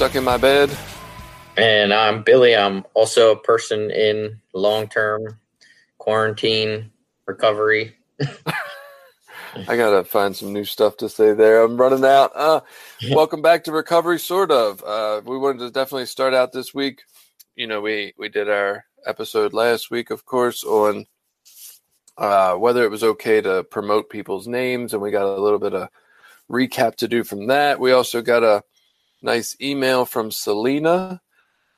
Stuck in my bed. And I'm Billy. I'm also a person in long term quarantine recovery. I gotta find some new stuff to say there. I'm running out. Uh, welcome back to recovery, sort of. Uh, we wanted to definitely start out this week. You know, we we did our episode last week, of course, on uh, whether it was okay to promote people's names, and we got a little bit of recap to do from that. We also got a nice email from Selena,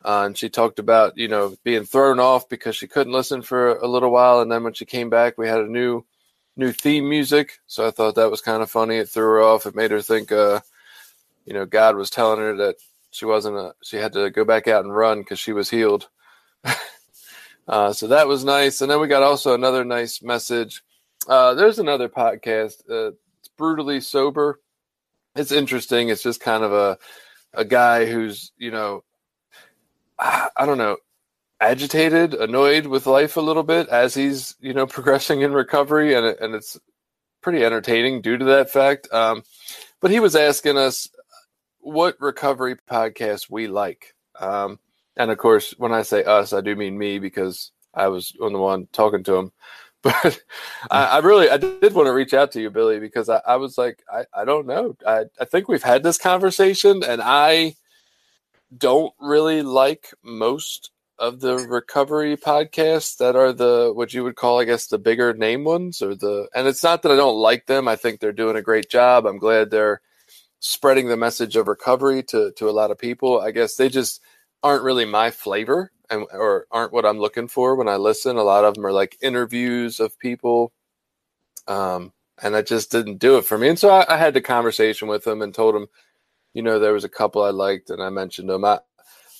uh, and she talked about you know being thrown off because she couldn't listen for a little while, and then when she came back, we had a new new theme music. So I thought that was kind of funny. It threw her off. It made her think, uh, you know, God was telling her that she wasn't a, she had to go back out and run because she was healed. uh, so that was nice. And then we got also another nice message. Uh, there's another podcast. Uh, it's brutally sober. It's interesting. It's just kind of a, a guy who's, you know, I, don't know, agitated, annoyed with life a little bit as he's you know progressing in recovery, and and it's pretty entertaining due to that fact. Um, but he was asking us what recovery podcast we like, um, and of course, when I say us, I do mean me because I was on the one talking to him. But I, I really, I did want to reach out to you, Billy, because I, I was like, I, I don't know. I, I think we've had this conversation, and I don't really like most of the recovery podcasts that are the what you would call i guess the bigger name ones or the and it's not that i don't like them. I think they're doing a great job. I'm glad they're spreading the message of recovery to to a lot of people. I guess they just aren't really my flavor and or aren't what i'm looking for when i listen a lot of them are like interviews of people um and that just didn't do it for me and so i, I had the conversation with him and told him you know there was a couple i liked and i mentioned them I,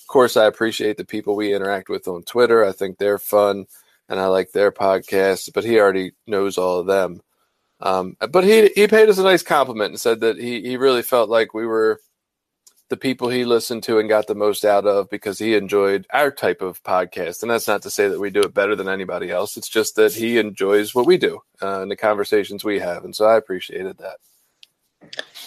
of course, I appreciate the people we interact with on Twitter. I think they're fun and I like their podcasts, but he already knows all of them. Um, but he he paid us a nice compliment and said that he, he really felt like we were the people he listened to and got the most out of because he enjoyed our type of podcast. And that's not to say that we do it better than anybody else. It's just that he enjoys what we do uh, and the conversations we have. And so I appreciated that.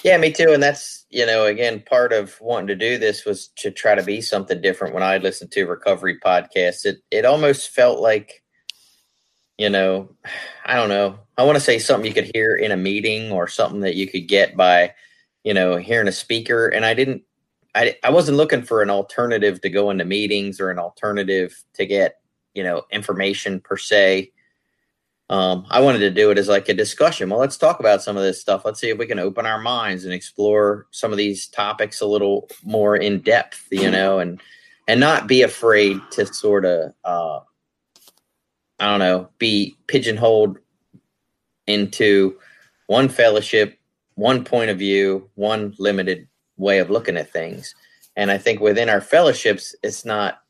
Yeah, me too. And that's, you know, again, part of wanting to do this was to try to be something different when I listened to recovery podcasts. It it almost felt like, you know, I don't know. I want to say something you could hear in a meeting or something that you could get by, you know, hearing a speaker. And I didn't I I wasn't looking for an alternative to go into meetings or an alternative to get, you know, information per se. Um, I wanted to do it as like a discussion. Well, let's talk about some of this stuff. Let's see if we can open our minds and explore some of these topics a little more in depth, you know, and and not be afraid to sort of uh, I don't know, be pigeonholed into one fellowship, one point of view, one limited way of looking at things. And I think within our fellowships, it's not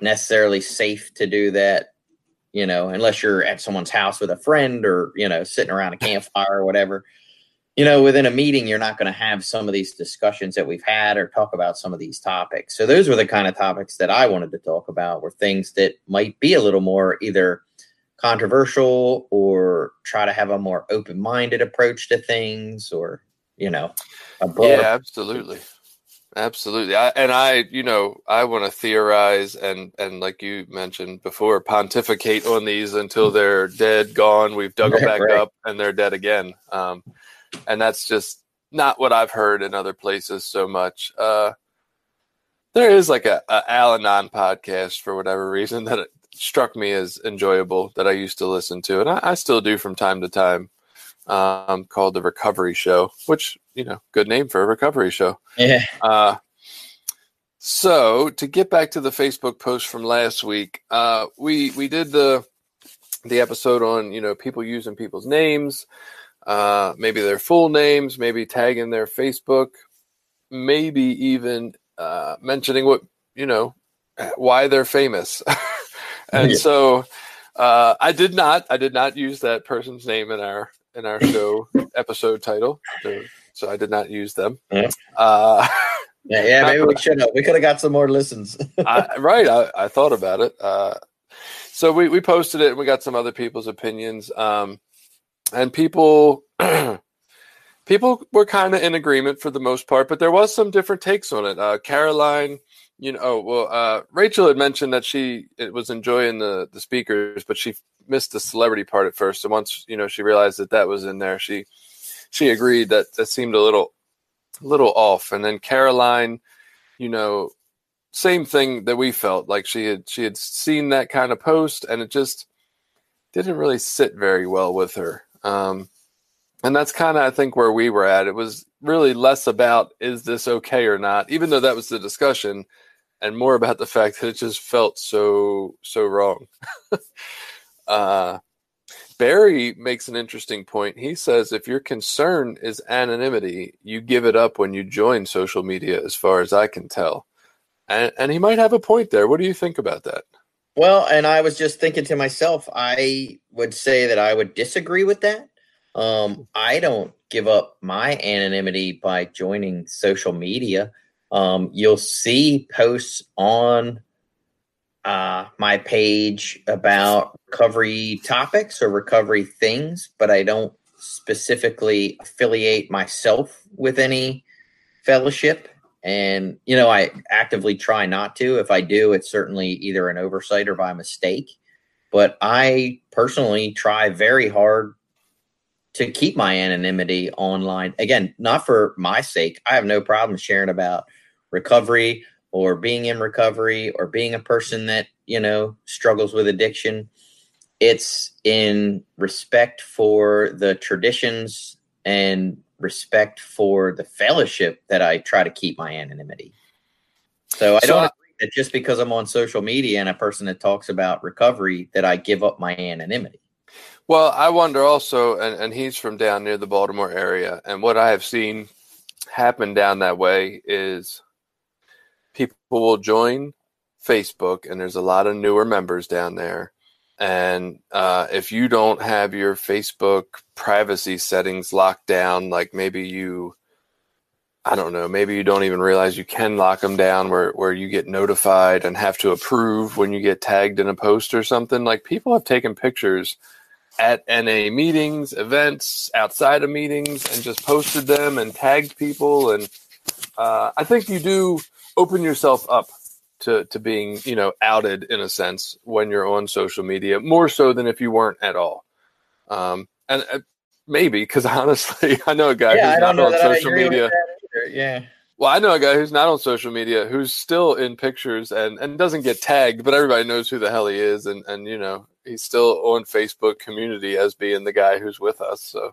necessarily safe to do that you know, unless you're at someone's house with a friend or, you know, sitting around a campfire or whatever. You know, within a meeting, you're not going to have some of these discussions that we've had or talk about some of these topics. So, those were the kind of topics that I wanted to talk about, were things that might be a little more either controversial or try to have a more open minded approach to things or, you know, Yeah, absolutely. Absolutely. I, and I, you know, I want to theorize and, and like you mentioned before, pontificate on these until they're dead, gone. We've dug them back right. up and they're dead again. Um, and that's just not what I've heard in other places so much. Uh, there is like a, a Al-Anon podcast for whatever reason that it struck me as enjoyable that I used to listen to, and I, I still do from time to time. Um, called the Recovery Show, which you know, good name for a recovery show. Yeah. Uh, so to get back to the Facebook post from last week, uh, we we did the the episode on you know people using people's names, uh, maybe their full names, maybe tagging their Facebook, maybe even uh, mentioning what you know why they're famous, and Yeah. so uh, I did not I did not use that person's name in our in our show episode title, so, I did not use them. Yeah. Uh, Yeah, yeah, maybe we should have. We could have got some more listens. I, right. I, I thought about it. Uh, so we, we posted it and we got some other people's opinions. Um, and people, people were kind of in agreement for the most part, but there was some different takes on it. Uh, Caroline, you know, oh, well, uh, Rachel had mentioned that she it was enjoying the, the speakers, but she missed the celebrity part at first. And once, you know, she realized that that was in there, she, she agreed that that seemed a little, little off. And then Caroline, you know, same thing that we felt like she had she had seen that kind of post and it just didn't really sit very well with her um and that's kind of i think where we were at it was really less about is this okay or not even though that was the discussion and more about the fact that it just felt so so wrong uh Barry makes an interesting point. He says if your concern is anonymity, you give it up when you join social media, as far as I can tell. And, and he might have a point there. What do you think about that? Well, and I was just thinking to myself, I would say that I would disagree with that. Um, I don't give up my anonymity by joining social media. Um, you'll see posts on uh, my page about recovery topics or recovery things, but I don't specifically affiliate myself with any fellowship. And, you know, I actively try not to. If I do, it's certainly either an oversight or by mistake. But I personally try very hard to keep my anonymity online. Again, not for my sake. I have no problem sharing about recovery or being in recovery or being a person that, you know, struggles with addiction. It's in respect for the traditions and respect for the fellowship that I try to keep my anonymity. So I So don't I- agree that just because I'm on social media and a person that talks about recovery that I give up my anonymity. Well, I wonder also, and, and he's from down near the Baltimore area, and what I have seen happen down that way is people will join Facebook, and there's a lot of newer members down there. And uh, if you don't have your Facebook privacy settings locked down, like maybe you, I don't know, maybe you don't even realize you can lock them down where, where you get notified and have to approve when you get tagged in a post or something. Like people have taken pictures at NA meetings, events, outside of meetings, and just posted them and tagged people. And uh, I think you do open yourself up to, to being, you know, outed in a sense when you're on social media, more so than if you weren't at all. Um, and uh, maybe because honestly, I know a guy yeah, who's not on social media. Yeah. Well, I know a guy who's not on social media who's still in pictures and, and doesn't get tagged, but everybody knows who the hell he is, and, and you know he's still on Facebook community as being the guy who's with us. So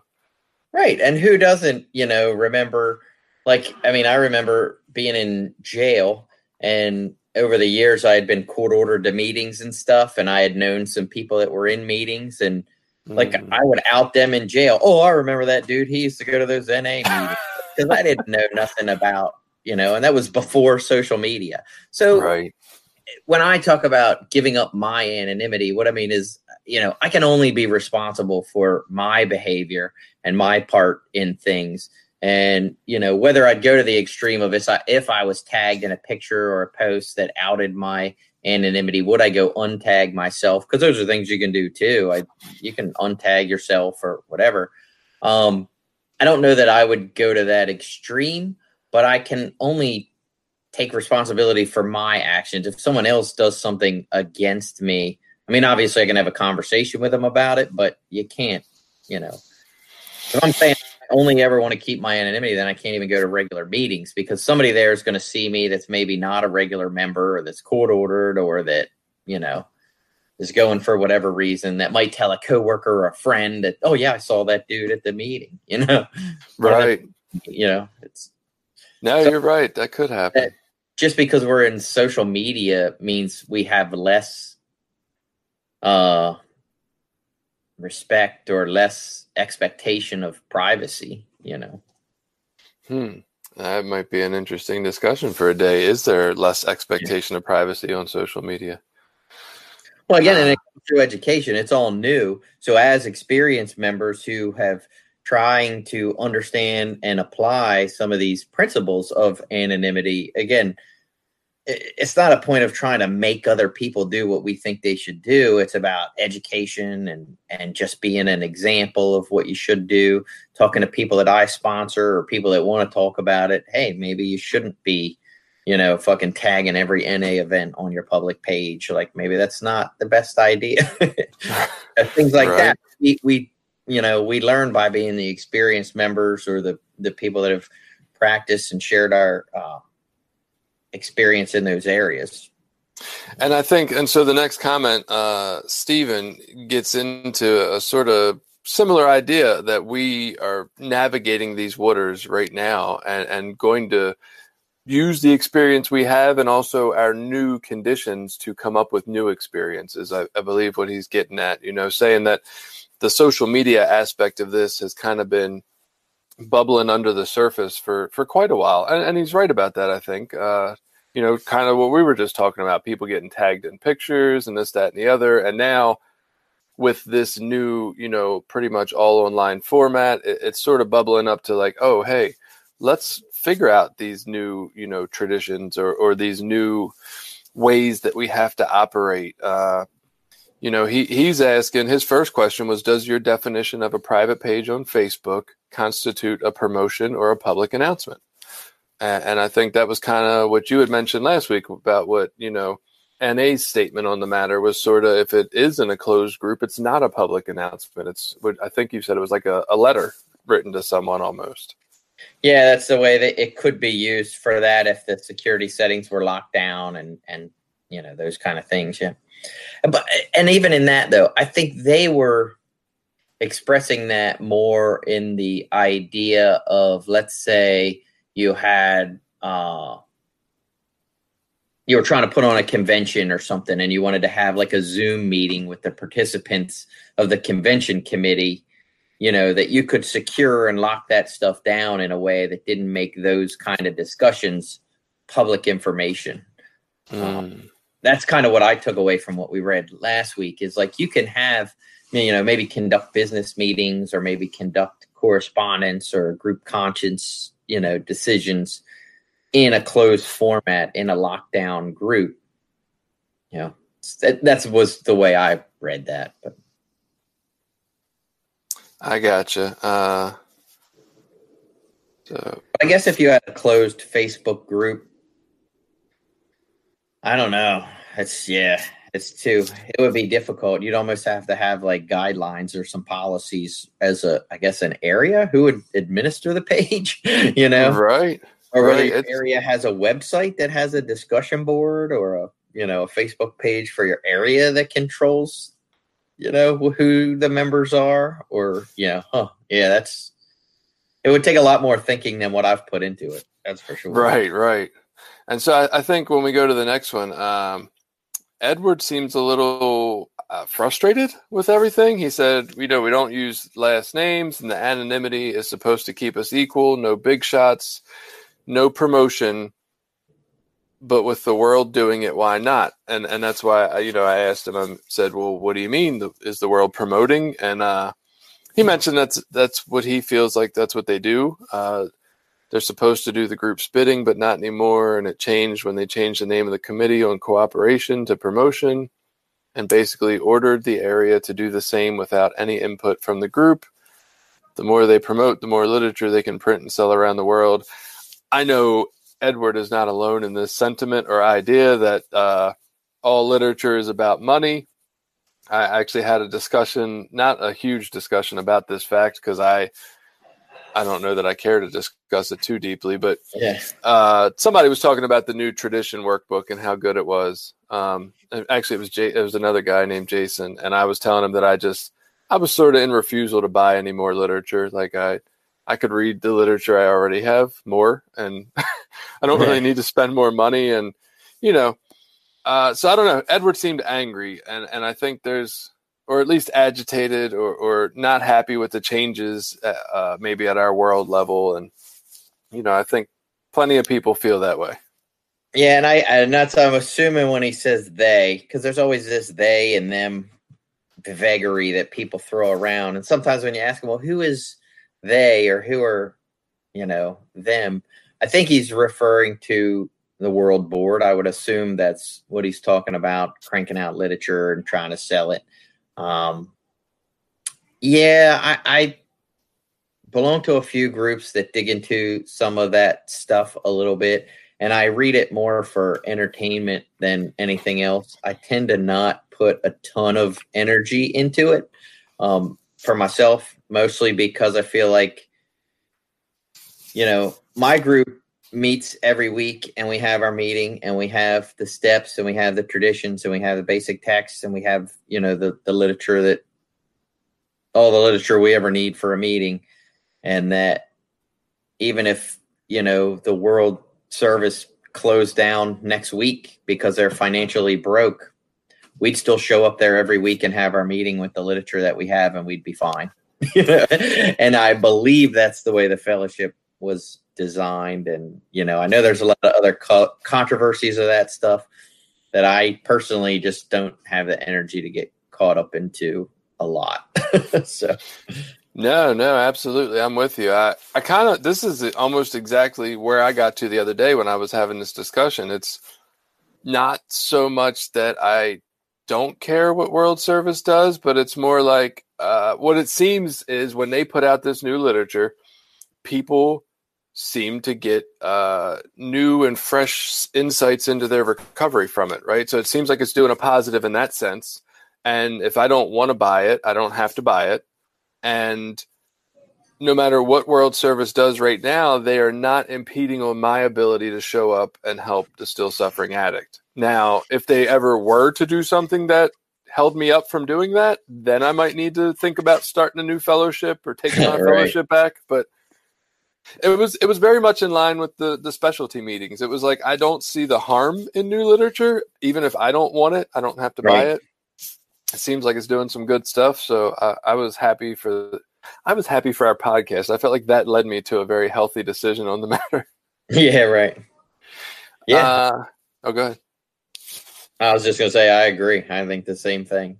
Right. And who doesn't, you know, remember like I mean, I remember being in jail and over the years I had been court ordered to meetings and stuff and I had known some people that were in meetings and like mm, I would out them in jail. Oh, I remember that dude. He used to go to those NA meetings because I didn't know nothing about, you know, and that was before social media. So right, when I talk about giving up my anonymity, what I mean is, you know, I can only be responsible for my behavior and my part in things. And, you know, whether I'd go to the extreme of this, if I was tagged in a picture or a post that outed my anonymity, would I go untag myself? Because those are things you can do too. I, you can untag yourself or whatever. Um, I don't know that I would go to that extreme, but I can only take responsibility for my actions. If someone else does something against me, I mean, obviously I can have a conversation with them about it, but you can't, you know. If I'm saying I only ever want to keep my anonymity, then I can't even go to regular meetings because somebody there is going to see me that's maybe not a regular member or that's court ordered or that, you know, is going for whatever reason that might tell a coworker or a friend that, oh yeah, I saw that dude at the meeting, you know? Right. You know, it's No, So- you're right. That could happen. Just because we're in social media means we have less uh respect or less expectation of privacy, you know. Hmm. That might be an interesting discussion for a day. Is there less expectation of privacy on social media? Well, again, and Uh, it comes through education, it's all new. So, as experienced members who have trying to understand and apply some of these principles of anonymity, again, it's not a point of trying to make other people do what we think they should do. It's about education and and just being an example of what you should do. Talking to people that I sponsor or people that want to talk about it. Hey, maybe you shouldn't be you know, fucking tagging every NA event on your public page. Like maybe that's not the best idea. Things like Right. that. We, we, you know, we learn by being the experienced members or the the people that have practiced and shared our uh, experience in those areas. And I think, and so the next comment, uh, Stephen gets into a sort of similar idea that we are navigating these waters right now and, and going to use the experience we have and also our new conditions to come up with new experiences. I, I believe what he's getting at, you know, saying that the social media aspect of this has kind of been bubbling under the surface for, for quite a while. And, and he's right about that, I think. Uh, you know, kind of what we were just talking about people getting tagged in pictures and this, that, and the other. And now with this new, you know, pretty much all online format, it, it's sort of bubbling up to like, oh, hey, let's figure out these new, you know, traditions or, or these new ways that we have to operate. Uh, you know, he, he's asking his first question was Does your definition of a private page on Facebook constitute a promotion or a public announcement? And, and I think that was kind of what you had mentioned last week about what, you know, NA's statement on the matter was sort of if it is in a closed group, it's not a public announcement. It's what I think you said it was like a, a letter written to someone almost. Yeah, that's the way that it could be used for that if the security settings were locked down and and you know those kind of things. Yeah, but and even in that though, I think they were expressing that more in the idea of let's say you had uh you were trying to put on a convention or something and you wanted to have like a zoom meeting with the participants of the convention committee you know that you could secure and lock that stuff down in a way that didn't make those kind of discussions public information Mm. That's kind of what i took away from what we read last week is like you can have you know maybe conduct business meetings or maybe conduct correspondence or group conscience you know decisions in a closed format in a lockdown group you know that that's was the way i read that but I gotcha. Uh, so I guess if you had a closed Facebook group, I don't know. It's yeah, it's too. It would be difficult. You'd almost have to have like guidelines or some policies as a, I guess, an area who would administer the page. You know, right, or whether right, your area has a website that has a discussion board or a you know a Facebook page for your area that controls you know who the members are or yeah huh yeah that's it would take a lot more thinking than what i've put into it that's for sure right, right. And so I, I think when we go to the next one, um, Edward seems a little uh, frustrated with everything. He said, "You know, we don't use last names, and the anonymity is supposed to keep us equal. No big shots, no promotion." But with the world doing it, why not? And and that's why I, you know I asked him. I said, "Well, what do you mean? Is the world promoting?" And uh, he mentioned that's that's what he feels like. That's what they do. Uh, they're supposed to do the group's bidding, but not anymore. And it changed when they changed the name of the committee on cooperation to promotion and basically ordered the area to do the same without any input from the group. The more they promote, the more literature they can print and sell around the world. I know Edward is not alone in this sentiment or idea that uh, all literature is about money. I actually had a discussion, not a huge discussion about this fact, because I I don't know that I care to discuss it too deeply, but Yeah. uh, somebody was talking about the new tradition workbook and how good it was. Um, actually, it was Jay, it was another guy named Jason, and I was telling him that I just I was sort of in refusal to buy any more literature. Like I I could read the literature I already have more, and I don't really need to spend more money. And you know, uh, so I don't know. Edward seemed angry, and and I think there's or at least agitated or, or not happy with the changes uh, uh, maybe at our world level and you know i think plenty of people feel that way Yeah, and I and that's I'm assuming when he says they, because there's always this they and them vagary that people throw around, and sometimes when you ask them, well, who is they or who are, you know, them? I think he's referring to the World Board. I would assume that's what he's talking about, cranking out literature and trying to sell it. Um, yeah, I, I belong to a few groups that dig into some of that stuff a little bit and I read it more for entertainment than anything else. I tend to not put a ton of energy into it um, for myself, mostly because I feel like, you know, my group meets every week and we have our meeting and we have the steps and we have the traditions and we have the basic texts and we have, you know, the, the literature that all the literature we ever need for a meeting. And that even if, you know, the world service closed down next week because they're financially broke, we'd still show up there every week and have our meeting with the literature that we have, and we'd be fine. and I believe that's the way the fellowship was designed. And you know, I know there's a lot of other co- controversies of that stuff that I personally just don't have the energy to get caught up into a lot. so no no absolutely i'm with you i, I kind of this is almost exactly where i got to the other day when i was having this discussion it's not so much that i don't care what world service does but it's more like uh, what it seems is when they put out this new literature people seem to get uh, new and fresh insights into their recovery from it right so it seems like it's doing a positive in that sense and if i don't want to buy it i don't have to buy it and no matter what World Service does right now, they are not impeding on my ability to show up and help the still suffering addict. Now, if they ever were to do something that held me up from doing that, then I might need to think about starting a new fellowship or taking my Right. fellowship back. But it was it was very much in line with the the specialty meetings. It was like I don't see the harm in new literature, even if I don't want it, I don't have to buy it. It seems like it's doing some good stuff, so I, I was happy for I was happy for our podcast. I felt like that led me to a very healthy decision on the matter. yeah, right. Yeah, Uh, oh, go ahead. I was just gonna say I agree. I think the same thing.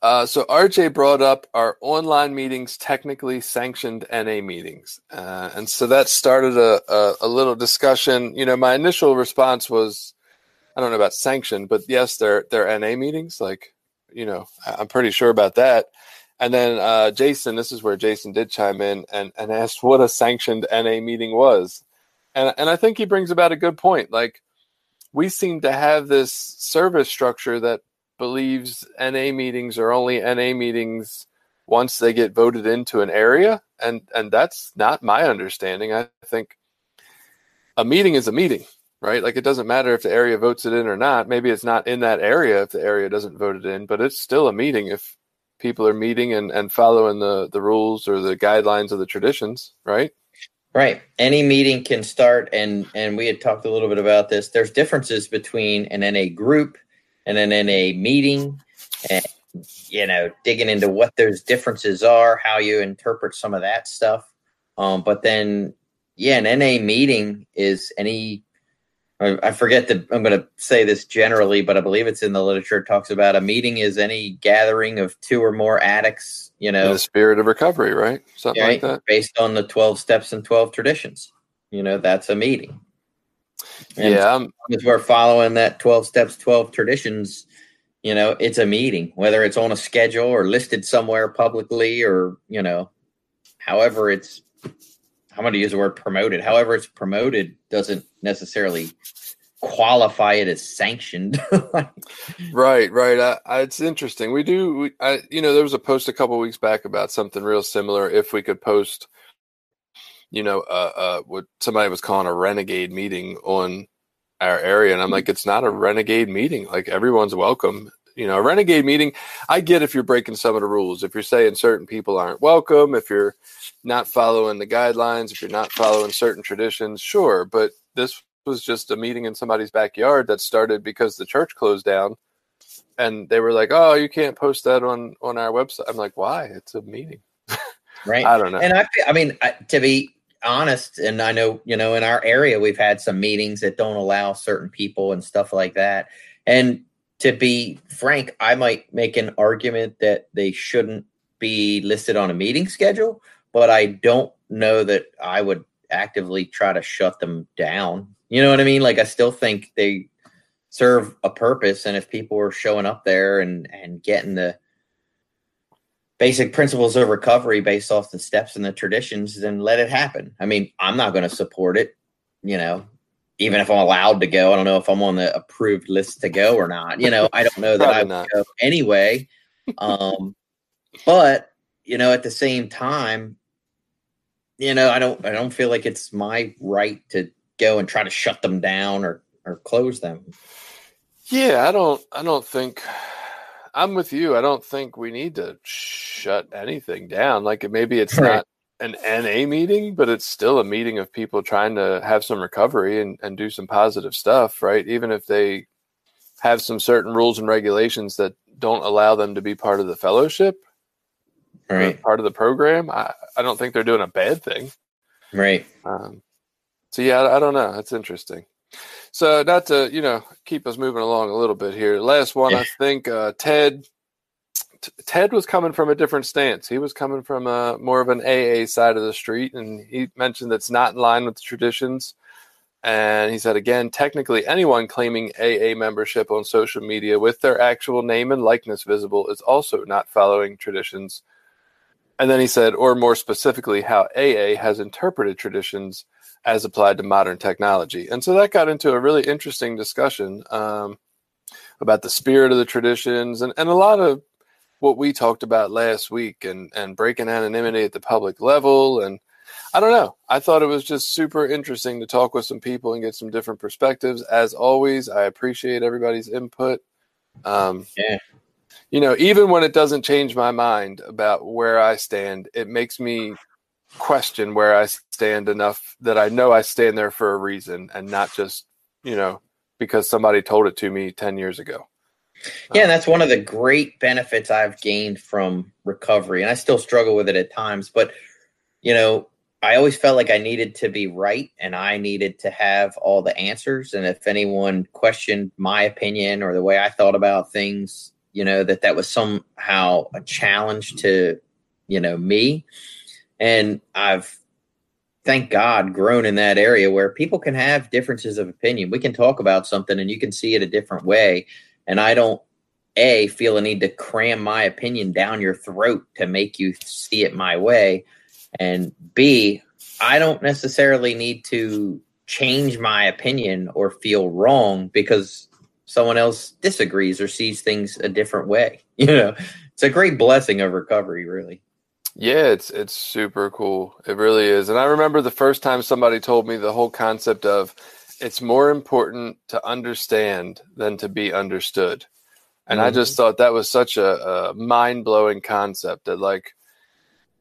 Uh, so RJ brought up our online meetings, technically sanctioned NA meetings, uh, and so that started a, a, a little discussion. You know, my initial response was, I don't know about sanctioned, but yes, they're they're NA meetings. Like, you know, I'm pretty sure about that. And then uh, Jason, this is where Jason did chime in and, and asked what a sanctioned NA meeting was, and and I think he brings about a good point. Like, we seem to have this service structure that believes NA meetings are only NA meetings once they get voted into an area, and and that's not my understanding. I think a meeting is a meeting, right? Like it doesn't matter if the area votes it in or not. Maybe it's not in that area if the area doesn't vote it in, but it's still a meeting if people are meeting and, and following the, the rules or the guidelines of the traditions, right? Right. Any meeting can start, and and we had talked a little bit about this. There's differences between an NA group and an NA meeting, and you know, digging into what those differences are, how you interpret some of that stuff. Um, but then, yeah, an NA meeting is any. I forget that I'm going to say this generally, but I believe it's in the literature. It talks about a meeting is any gathering of two or more addicts. You In know, the spirit of recovery, right? Something like that. Based on the 12 steps and 12 traditions. You know, that's a meeting. And yeah, I'm, as we're following that 12 steps, 12 traditions, you know, it's a meeting, whether it's on a schedule or listed somewhere publicly or, you know, however it's, I'm going to use the word promoted. However it's promoted doesn't necessarily qualify it as sanctioned. Right, right. I, I, it's interesting. We do, we, I, you know, there was a post a couple weeks back about something real similar. If we could post, you know, uh, uh, what somebody was calling a renegade meeting on our area, and I'm like, it's not a renegade meeting. Like everyone's welcome. You know, a renegade meeting. I get if you're breaking some of the rules. If you're saying certain people aren't welcome, if you're not following the guidelines, if you're not following certain traditions, sure. But this was just a meeting in somebody's backyard that started because the church closed down and they were like oh you can't post that on on our website i'm like why it's a meeting right i don't know and i i mean to be honest and i know you know in our area we've had some meetings that don't allow certain people and stuff like that and to be frank i might make an argument that they shouldn't be listed on a meeting schedule but i don't know that i would actively try to shut them down you know what I mean? Like I still think they serve a purpose, and if people are showing up there and and getting the basic principles of recovery based off the steps and the traditions, then let it happen. I mean, I'm not going to support it, you know, even if I'm allowed to go. I don't know if I'm on the approved list to go or not. You know, I don't know that I would not. go anyway. Um, but you know, at the same time, you know, I don't I don't feel like it's my right to go and try to shut them down or or close them. Yeah, I don't I don't think I'm with you. I don't think we need to shut anything down. Like maybe it's right. not an NA meeting, but it's still a meeting of people trying to have some recovery and, and do some positive stuff, right? Even if they have some certain rules and regulations that don't allow them to be part of the fellowship, right? Part of the program. I, I don't think they're doing a bad thing, right? Um, so yeah, I don't know. That's interesting. So not to you know keep us moving along a little bit here. Last one, yeah. I think uh, Ted. T- Ted was coming from a different stance. He was coming from a more of an AA side of the street, and he mentioned that's not in line with the traditions. And he said again, technically, anyone claiming AA membership on social media with their actual name and likeness visible is also not following traditions. And then he said, or more specifically, how AA has interpreted traditions as applied to modern technology. And so that got into a really interesting discussion um, about the spirit of the traditions and, and a lot of what we talked about last week and, and breaking anonymity at the public level. And I don't know. I thought it was just super interesting to talk with some people and get some different perspectives. As always, I appreciate everybody's input. Um, yeah. You know, even when it doesn't change my mind about where I stand, it makes me question where I stand enough that I know I stand there for a reason and not just, you know, because somebody told it to me 10 years ago. Yeah, and that's one of the great benefits I've gained from recovery. And I still struggle with it at times, but you know, I always felt like I needed to be right and I needed to have all the answers. And if anyone questioned my opinion or the way I thought about things, you know, that that was somehow a challenge to, you know, me and I've, thank God, grown in that area where people can have differences of opinion. We can talk about something and you can see it a different way. And I don't, A, feel a need to cram my opinion down your throat to make you see it my way. And B, I don't necessarily need to change my opinion or feel wrong because someone else disagrees or sees things a different way. You know, it's a great blessing of recovery, really. Yeah, it's it's super cool. It really is. And I remember the first time somebody told me the whole concept of it's more important to understand than to be understood. And mm-hmm. I just thought that was such a, a mind blowing concept that like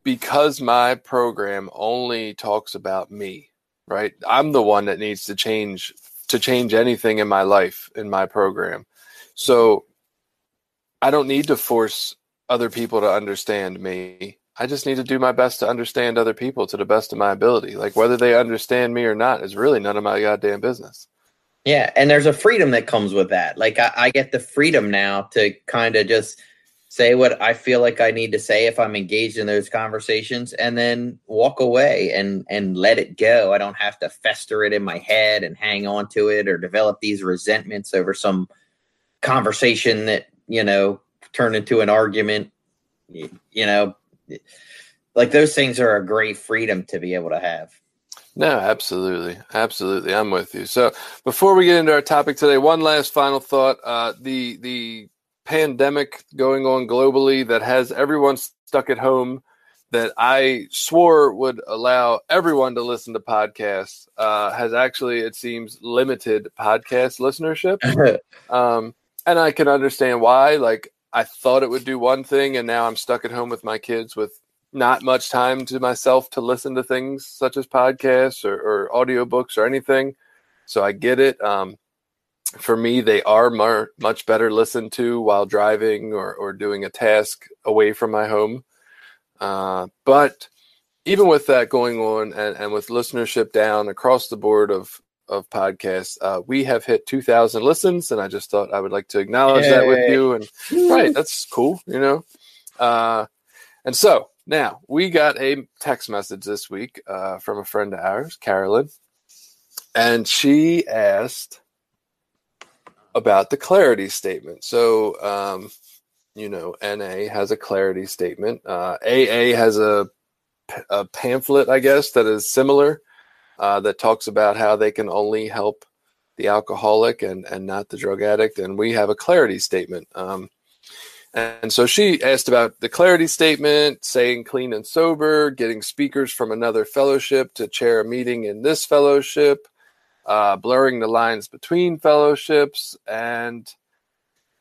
because my program only talks about me, right? I'm the one that needs to change to change anything in my life in my program. So I don't need to force other people to understand me. I just need to do my best to understand other people to the best of my ability. Like whether they understand me or not is really none of my goddamn business. Yeah, and there's a freedom that comes with that. Like I, I get the freedom now to kind of just say what I feel like I need to say if I'm engaged in those conversations, and then walk away and and let it go. I don't have to fester it in my head and hang on to it or develop these resentments over some conversation that you know turned into an argument. You know, like those things are a great freedom to be able to have. No, absolutely. Absolutely. I'm with you. So before we get into our topic today, one last final thought. Uh, the the pandemic going on globally that has everyone stuck at home that I swore would allow everyone to listen to podcasts uh, has actually, it seems, limited podcast listenership. um, and I can understand why. Like, I thought it would do one thing, and now I'm stuck at home with my kids with not much time to myself to listen to things such as podcasts or, or audiobooks or anything. So I get it. Um, for me, they are more, much better listened to while driving or, or doing a task away from my home. Uh, but even with that going on and, and with listenership down across the board of of podcasts, uh, we have hit 2,000 listens, and I just thought I would like to acknowledge Yay. that with you. And right, that's cool, you know. Uh, and so now we got a text message this week uh, from a friend of ours, Carolyn, and she asked about the clarity statement. So um, you know, NA has a clarity statement. Uh, AA has a, a, pamphlet, I guess, that is similar, uh, that talks about how they can only help the alcoholic and, and not the drug addict. And we have a clarity statement. Um, and so she asked about the clarity statement, saying clean and sober, getting speakers from another fellowship to chair a meeting in this fellowship, uh, blurring the lines between fellowships, and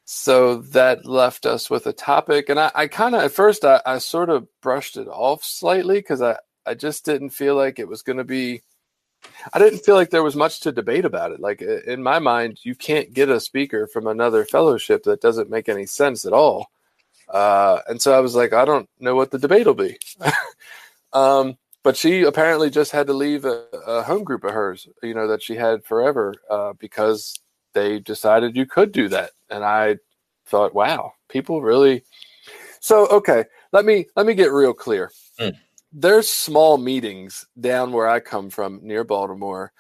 so that left us with a topic. And I, I kind of, at first, I, I sort of brushed it off slightly because I, I just didn't feel like it was going to be, I didn't feel like there was much to debate about it. Like in my mind, you can't get a speaker from another fellowship that doesn't make any sense at all. Uh, and so I was like, I don't know what the debate will be. um, but she apparently just had to leave a, a, home group of hers, you know, that she had forever uh, because they decided you could do that. And I thought, wow, people really. So okay, let me let me get real clear. Mm. There's small meetings down where I come from near Baltimore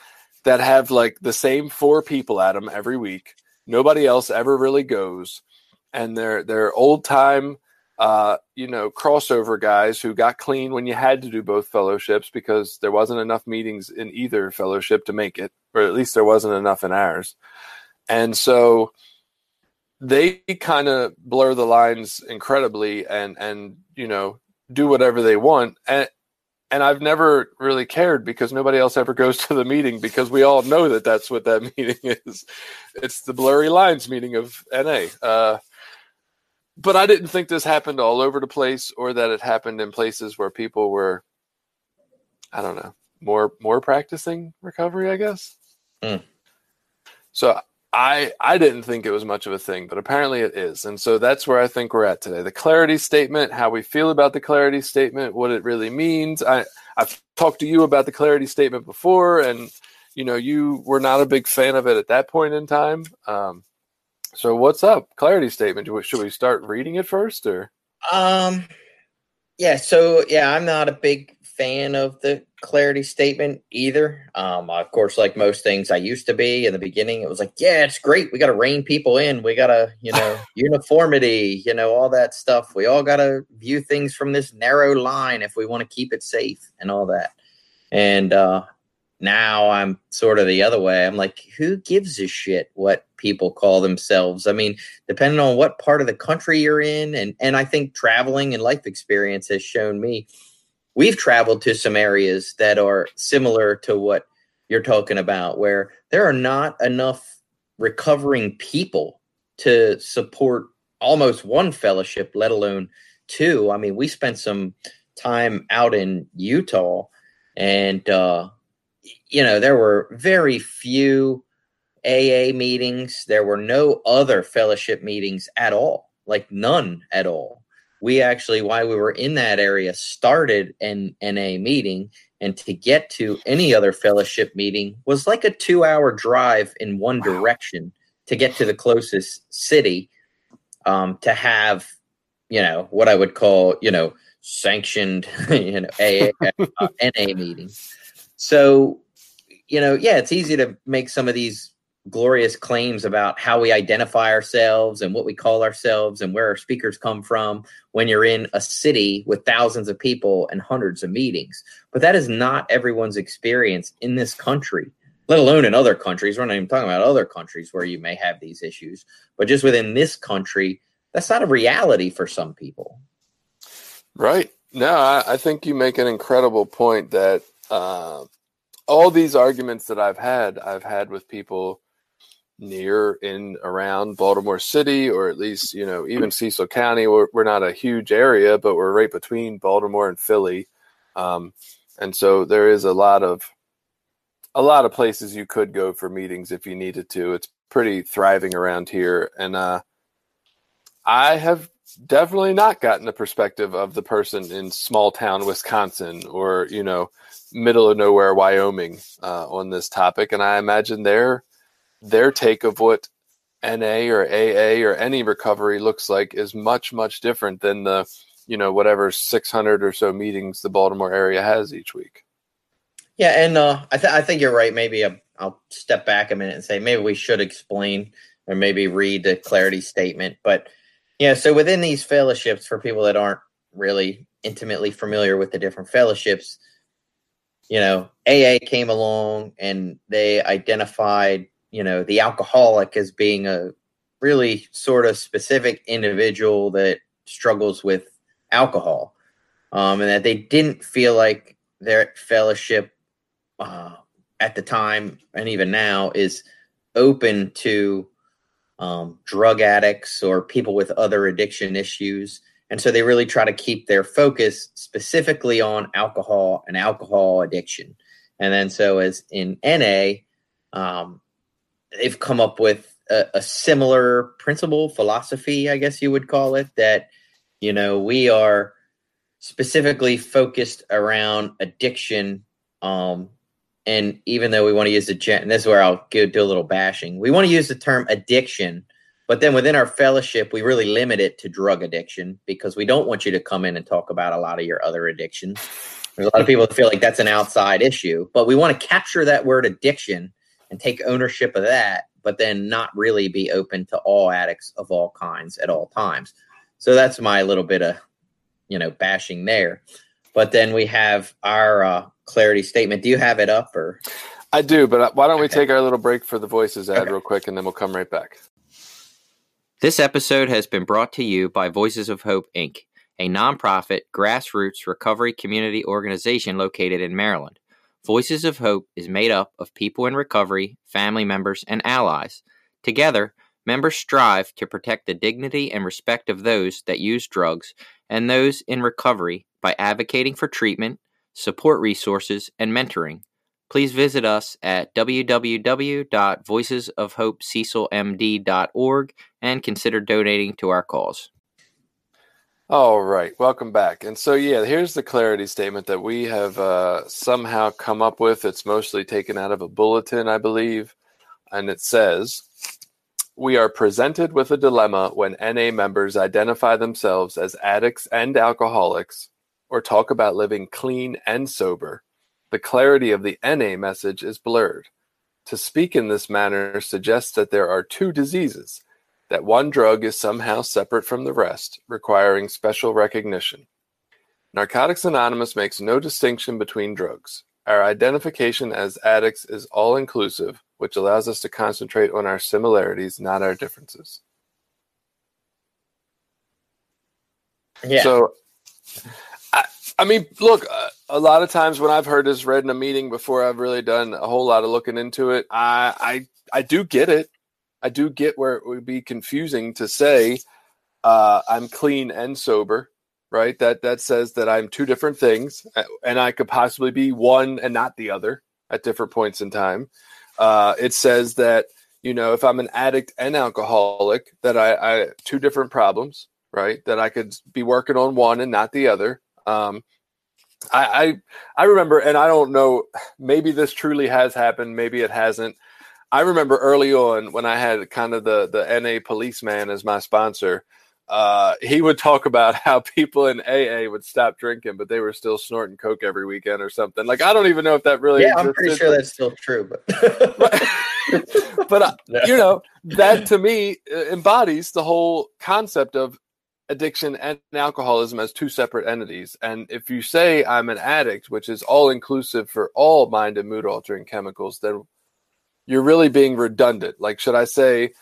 that have like the same four people at them every week. Nobody else ever really goes, and they're they're old time, uh, you know, crossover guys who got clean when you had to do both fellowships because there wasn't enough meetings in either fellowship to make it, or at least there wasn't enough in ours. And so they kind of blur the lines incredibly and and you know do whatever they want and and I've never really cared because nobody else ever goes to the meeting because we all know that that's what that meeting is. It's the blurry lines meeting of NA. Uh, but I didn't think this happened all over the place or that it happened in places where people were, I don't know, more more practicing recovery. I guess. Mm. So I I didn't think it was much of a thing, but apparently it is. And so that's where I think we're at today. The clarity statement, how we feel about the clarity statement, what it really means. I I've talked to you about the clarity statement before and you know, you were not a big fan of it at that point in time. Um, so what's up? Clarity statement. Should we start reading it first or um yeah, so yeah, I'm not a big fan of the clarity statement either. Um, of course, like most things, I used to be in the beginning. It was like, yeah, it's great. We got to rein people in. We got to, you know, uniformity. You know, all that stuff. We all got to view things from this narrow line if we want to keep it safe and all that. And uh, now I'm sort of the other way. I'm like, who gives a shit what people call themselves? I mean, depending on what part of the country you're in, and and I think traveling and life experience has shown me we've traveled to some areas that are similar to what you're talking about, where there are not enough recovering people to support almost one fellowship, let alone two. I mean, we spent some time out in Utah, and uh, you know, there were very few AA meetings. There were no other fellowship meetings at all, like none at all we actually while we were in that area started an NA meeting and to get to any other fellowship meeting was like a 2 hour drive in one wow. direction to get to the closest city um, to have you know what I would call you know sanctioned you know AA, uh, NA meeting so you know yeah it's easy to make some of these glorious claims about how we identify ourselves and what we call ourselves and where our speakers come from when you're in a city with thousands of people and hundreds of meetings. But that is not everyone's experience in this country, let alone in other countries. We're not even talking about other countries where you may have these issues, but just within this country, that's not a reality for some people. Right. No, I, I think you make an incredible point that uh, all these arguments that I've had, I've had with people near in around Baltimore City, or at least, you know, even Cecil County. We're, we're not a huge area, but we're right between Baltimore and Philly. Um, and so there is a lot of a lot of places you could go for meetings if you needed to. It's pretty thriving around here. And uh, I have definitely not gotten the perspective of the person in small town Wisconsin or, you know, middle of nowhere Wyoming uh, on this topic. And I imagine they're their take of what NA or AA or any recovery looks like is much, much different than the, you know, whatever 600 or so meetings the Baltimore area has each week. Yeah, and uh, I, th- I think you're right. Maybe i I'll step back a minute and say maybe we should explain or maybe read the clarity statement. But yeah, so within these fellowships, for people that aren't really intimately familiar with the different fellowships, you know, AA came along and they identified you know the alcoholic as being a really sort of specific individual that struggles with alcohol um, and that they didn't feel like their fellowship uh, at the time and even now is open to um, drug addicts or people with other addiction issues. And so they really try to keep their focus specifically on alcohol and alcohol addiction. And then so as in na um, they've come up with a, a, similar principle philosophy i guess you would call it that you know we are specifically focused around addiction um and even though we want to use the gen and this is where i'll go do a little bashing we want to use the term addiction but then within our fellowship we really limit it to drug addiction because we don't want you to come in and talk about a lot of your other addictions. There's a lot of people that feel like that's an outside issue but we want to capture that word addiction and take ownership of that, but then not really be open to all addicts of all kinds at all times. So that's my little bit of, you know, bashing there. But then we have our uh, clarity statement. Do you have it up or? I do, but uh, why don't we take our little break for the voices ad okay. real quick and then we'll come right back. This episode has been brought to you by Voices of Hope, Inc., a nonprofit grassroots recovery community organization located in Maryland. Voices of Hope is made up of people in recovery, family members, and allies. Together, members strive to protect the dignity and respect of those that use drugs and those in recovery by advocating for treatment, support resources, and mentoring. Please visit us at www.voicesofhopececilmd.org and consider donating to our cause. All right, welcome back. And so, yeah, here's the clarity statement that we have uh, somehow come up with. It's mostly taken out of a bulletin, I believe. And it says We are presented with a dilemma when NA members identify themselves as addicts and alcoholics or talk about living clean and sober. The clarity of the NA message is blurred. To speak in this manner suggests that there are two diseases that one drug is somehow separate from the rest, requiring special recognition. Narcotics Anonymous makes no distinction between drugs. Our identification as addicts is all inclusive, which allows us to concentrate on our similarities, not our differences. Yeah. So, I, I mean, look, uh, a lot of times when I've heard this read in a meeting before I've really done a whole lot of looking into it, I I, I do get it. I do get where it would be confusing to say uh, I'm clean and sober, right? That that says that I'm two different things, and I could possibly be one and not the other at different points in time. Uh, it says that you know if I'm an addict and alcoholic, that I, I two different problems, right? That I could be working on one and not the other. Um, I, I I remember, and I don't know. Maybe this truly has happened. Maybe it hasn't. I remember early on when I had kind of the the NA policeman as my sponsor. Uh, he would talk about how people in AA would stop drinking, but they were still snorting coke every weekend or something. Like I don't even know if that really. Yeah, I'm pretty sure that's still true, but. but uh, you know that to me uh, embodies the whole concept of addiction and alcoholism as two separate entities. And if you say I'm an addict, which is all inclusive for all mind and mood altering chemicals, then you're really being redundant. Like, should I say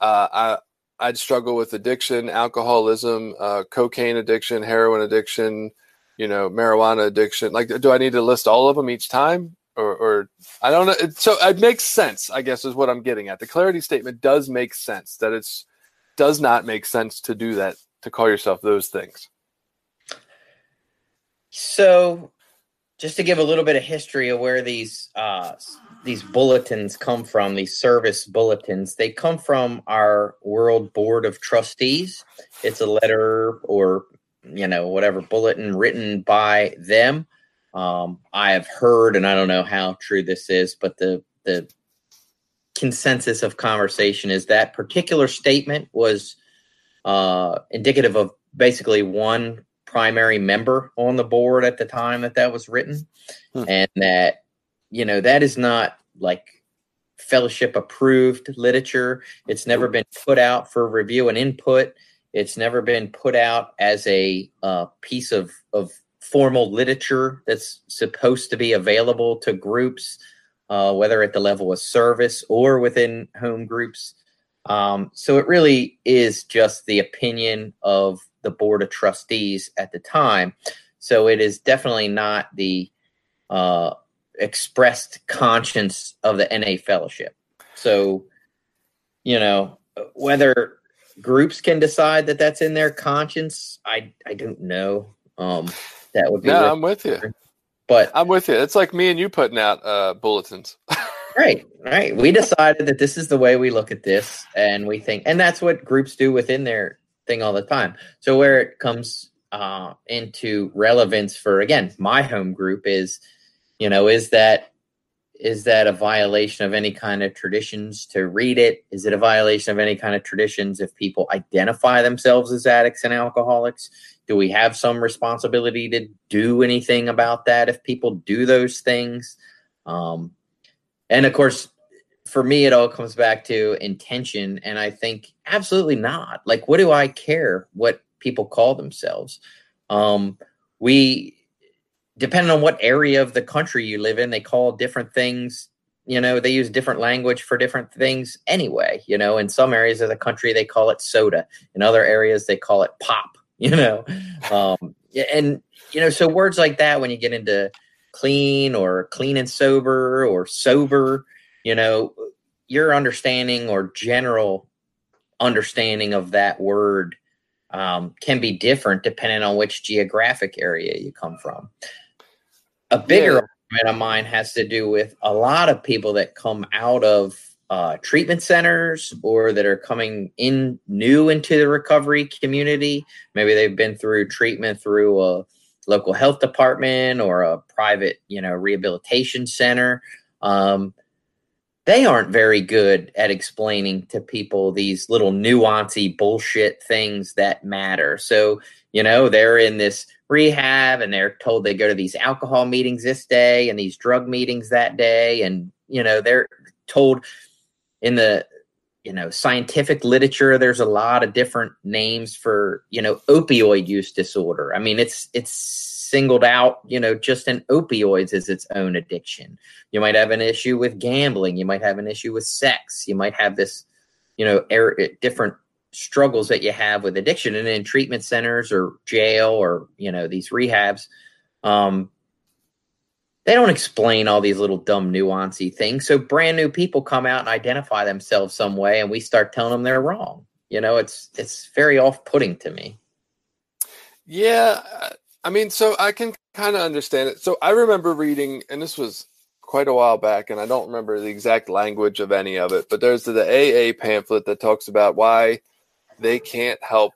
uh, I I'd struggle with addiction, alcoholism, uh, cocaine addiction, heroin addiction, you know, marijuana addiction. Like, do I need to list all of them each time? Or, or I don't know. It, so it makes sense, I guess, is what I'm getting at. The clarity statement does make sense that it's does not make sense to do that to call yourself those things. So, just to give a little bit of history of where these uh, these bulletins come from, these service bulletins, they come from our World Board of Trustees. It's a letter or you know whatever bulletin written by them. Um, I have heard, and I don't know how true this is, but the the consensus of conversation is that particular statement was uh, indicative of basically one primary member on the board at the time that that was written, Hmm. and that you know that is not like fellowship approved literature. It's never been put out for review and input. It's never been put out as a uh, piece of of formal literature that's supposed to be available to groups, uh, whether at the level of service or within home groups. Um, so it really is just the opinion of the board of trustees at the time. So it is definitely not the uh, expressed conscience of the NA fellowship. So, you know, whether groups can decide that that's in their conscience, I I don't know. Um, that would be, No, I'm with you. but I'm with you. It's like me and you putting out uh, bulletins. Right, right. We decided that this is the way we look at this, and we think, and that's what groups do within their thing all the time. So where it comes uh, into relevance for again, my home group is, you know, is that is that a violation of any kind of traditions to read it? Is it a violation of any kind of traditions if people identify themselves as addicts and alcoholics? Do we have some responsibility to do anything about that if people do those things? Um, and of course, for me, it all comes back to intention. And I think absolutely not. Like, what do I care what people call themselves? Um, we, depending on what area of the country you live in, they call different things. You know, they use different language for different things anyway. You know, in some areas of the country, they call it soda. In other areas, they call it pop. You know, um, and you know, so words like that when you get into clean or clean and sober or sober, you know, your understanding or general understanding of that word um, can be different depending on which geographic area you come from. A bigger Yeah. argument of mine has to do with a lot of people that come out of uh, treatment centers or that are coming in new into the recovery community. Maybe they've been through treatment through a local health department or a private, you know, rehabilitation center. Um, they aren't very good at explaining to people these little nuancy bullshit things that matter. So, you know, they're in this rehab and they're told they go to these alcohol meetings this day and these drug meetings that day. And, you know, they're told in the, you know, scientific literature, there's a lot of different names for, you know, opioid use disorder. I mean, it's, it's singled out, you know, just in opioids as its own addiction. You might have an issue with gambling. You might have an issue with sex. You might have this, you know, er, different struggles that you have with addiction. And in treatment centers or jail or, you know, these rehabs, um, they don't explain all these little dumb nuancy things. So brand new people come out and identify themselves some way and we start telling them they're wrong. You know, it's it's very off-putting to me. Yeah, I mean, so I can kind of understand it. So I remember reading, and this was quite a while back, and I don't remember the exact language of any of it, but there's the AA pamphlet that talks about why they can't help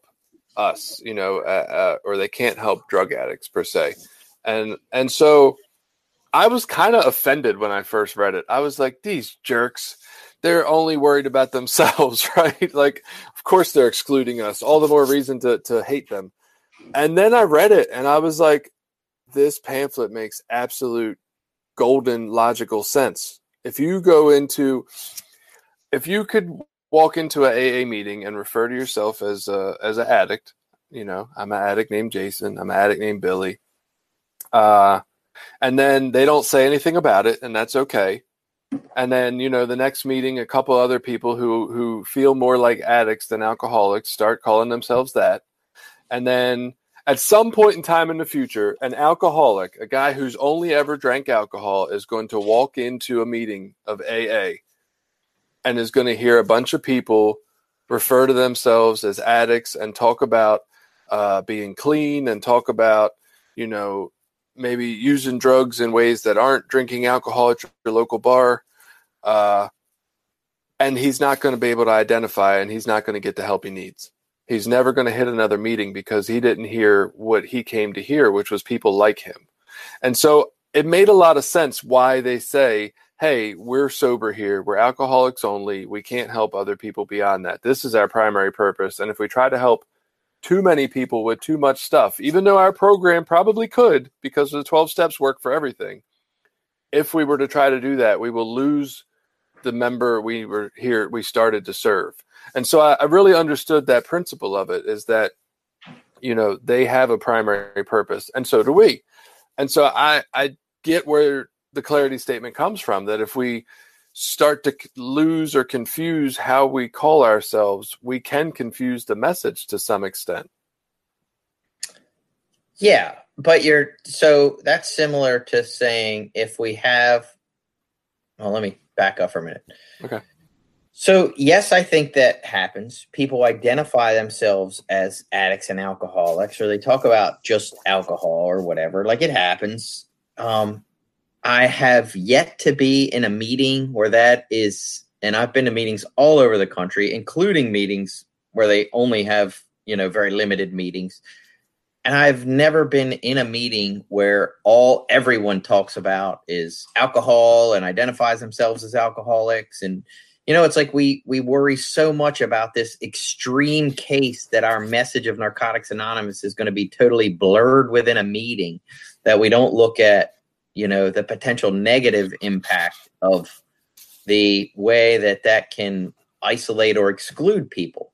us, you know, uh, uh, or they can't help drug addicts per se, and and so I was kind of offended when I first read it. I was like, these jerks. They're only worried about themselves, right? Like, of course they're excluding us. All the more reason to to hate them. And then I read it and I was like, this pamphlet makes absolute golden logical sense. If you go into if you could walk into a AA meeting and refer to yourself as a as an addict, you know, I'm an addict named Jason, I'm an addict named Billy, uh, and then they don't say anything about it, and that's okay. And then you know the next meeting, a couple other people who who feel more like addicts than alcoholics start calling themselves that, and then at some point in time in the future, an alcoholic, a guy who's only ever drank alcohol, is going to walk into a meeting of AA and is going to hear a bunch of people refer to themselves as addicts and talk about uh, being clean and talk about, you know, maybe using drugs in ways that aren't drinking alcohol at your local bar. Uh, and he's not going to be able to identify and he's not going to get the help he needs. He's never going to hit another meeting because he didn't hear what he came to hear, which was people like him. And so it made a lot of sense why they say, hey, we're sober here. We're alcoholics only. We can't help other people beyond that. This is our primary purpose. And if we try to help too many people with too much stuff, even though our program probably could because the 12 steps work for everything, if we were to try to do that, we will lose the member we were here, we started to serve. And so I, I really understood that principle of it is that, you know, they have a primary purpose and so do we. And so I, I get where the clarity statement comes from that if we start to lose or confuse how we call ourselves, we can confuse the message to some extent. Yeah, but you're so that's similar to saying if we have well, let me back up for a minute. Okay. So, yes, I think that happens. People identify themselves as addicts and alcoholics, or they talk about just alcohol or whatever. Like it happens. Um, I have yet to be in a meeting where that is, and I've been to meetings all over the country, including meetings where they only have, you know, very limited meetings. And I've never been in a meeting where all everyone talks about is alcohol and identifies themselves as alcoholics and you know it's like we we worry so much about this extreme case that our message of narcotics anonymous is going to be totally blurred within a meeting that we don't look at you know the potential negative impact of the way that that can isolate or exclude people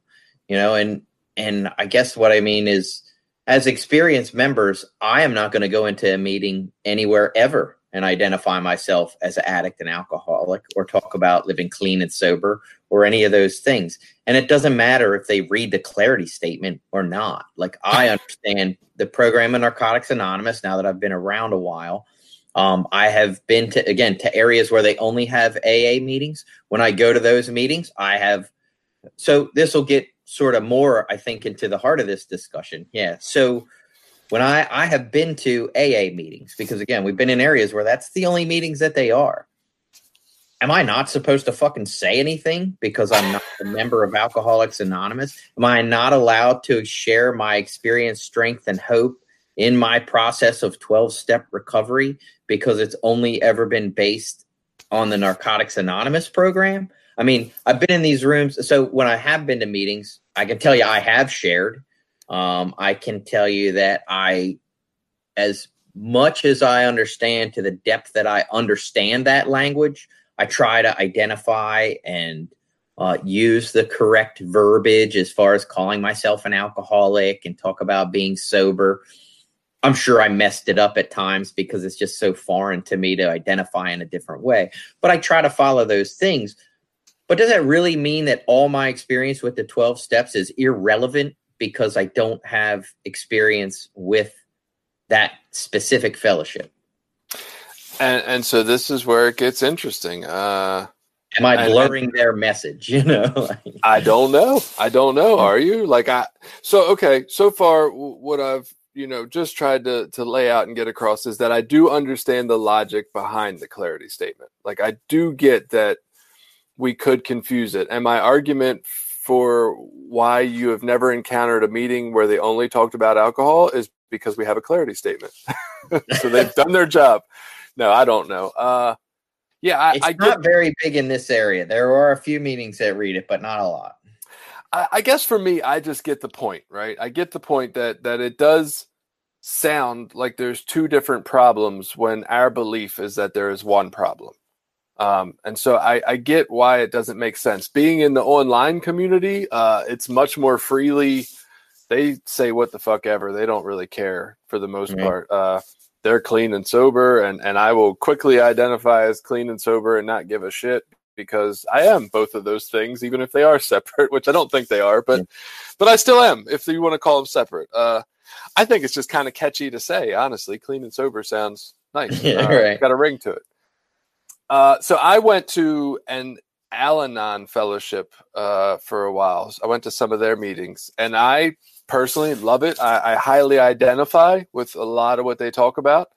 you know and and i guess what i mean is as experienced members i am not going to go into a meeting anywhere ever and identify myself as an addict and alcoholic or talk about living clean and sober or any of those things. And it doesn't matter if they read the clarity statement or not. Like I understand the program of Narcotics Anonymous now that I've been around a while. Um, I have been to again to areas where they only have AA meetings. When I go to those meetings, I have so this will get sort of more, I think, into the heart of this discussion. Yeah. So when I I have been to AA meetings because again we've been in areas where that's the only meetings that they are. Am I not supposed to fucking say anything because I'm not a member of Alcoholics Anonymous? Am I not allowed to share my experience, strength, and hope in my process of 12 step recovery because it's only ever been based on the Narcotics Anonymous program? I mean, I've been in these rooms. So when I have been to meetings, I can tell you I have shared um, I can tell you that I, as much as I understand to the depth that I understand that language, I try to identify and uh, use the correct verbiage as far as calling myself an alcoholic and talk about being sober. I'm sure I messed it up at times because it's just so foreign to me to identify in a different way. But I try to follow those things. But does that really mean that all my experience with the 12 steps is irrelevant because I don't have experience with that specific fellowship. And and so this is where it gets interesting. Uh Am I blurring their message? You know, I don't know. I don't know. Are you like I? So okay. So far, what I've you know just tried to to lay out and get across is that I do understand the logic behind the clarity statement. Like I do get that we could confuse it, and my argument for why you have never encountered a meeting where they only talked about alcohol is because we have a clarity statement. so they've done their job. No, I don't know. Uh, yeah, I, it's I not get, very big in this area. There are a few meetings that read it, but not a lot. I, I guess for me, I just get the point, right? I get the point that that it does sound like there's two different problems when our belief is that there is one problem. Um, and so I, I get why it doesn't make sense. Being in the online community, uh, it's much more freely. They say what the fuck ever. They don't really care for the most Right. part. Uh, they're clean and sober, and, and I will quickly identify as clean and sober and not give a shit because I am both of those things, even if they are separate, which I don't think they are, but but I still am. If you want to call them separate, uh, I think it's just kind of catchy to say. Honestly, clean and sober sounds nice. Yeah, Uh, right. Got a ring to it. Uh, so I went to an Al-Anon fellowship uh, for a while. I went to some of their meetings, and I personally love it. I, I highly identify with a lot of what they talk about.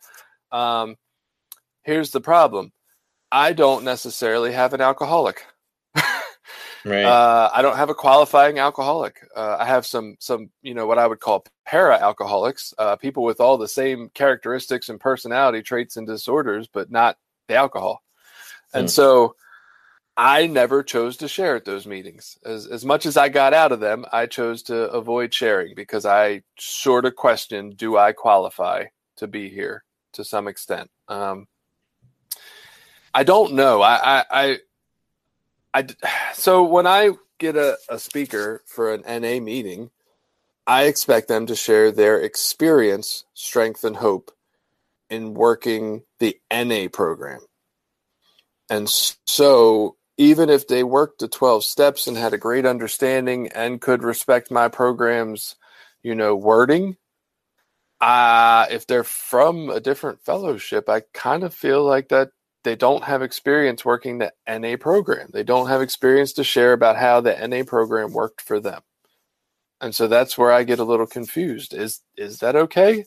Um, here's the problem: I don't necessarily have an alcoholic. Right. Uh, I don't have a qualifying alcoholic. Uh, I have some some you know what I would call para alcoholics, uh, people with all the same characteristics and personality traits and disorders, but not the alcohol. And Hmm. so I never chose to share at those meetings. As as much as I got out of them, I chose to avoid sharing because I sort of questioned: Do I qualify to be here to some extent? Um, I don't know. I, I, I. so when I get a, a speaker for an NA meeting, I expect them to share their experience, strength, and hope in working the NA program. And so, even if they worked the 12 steps and had a great understanding and could respect my program's, you know, wording, uh, if they're from a different fellowship, I kind of feel like that they don't have experience working the NA program. They don't have experience to share about how the NA program worked for them. And so that's where I get a little confused. Is is that okay?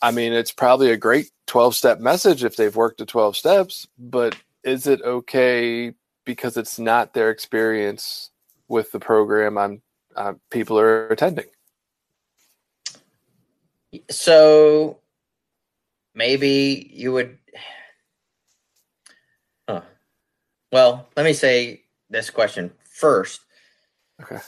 I mean, it's probably a great 12-step message if they've worked the 12 steps, but is it okay because it's not their experience with the program I'm uh, people are attending? so maybe you would. Well let me say this question first. Okay.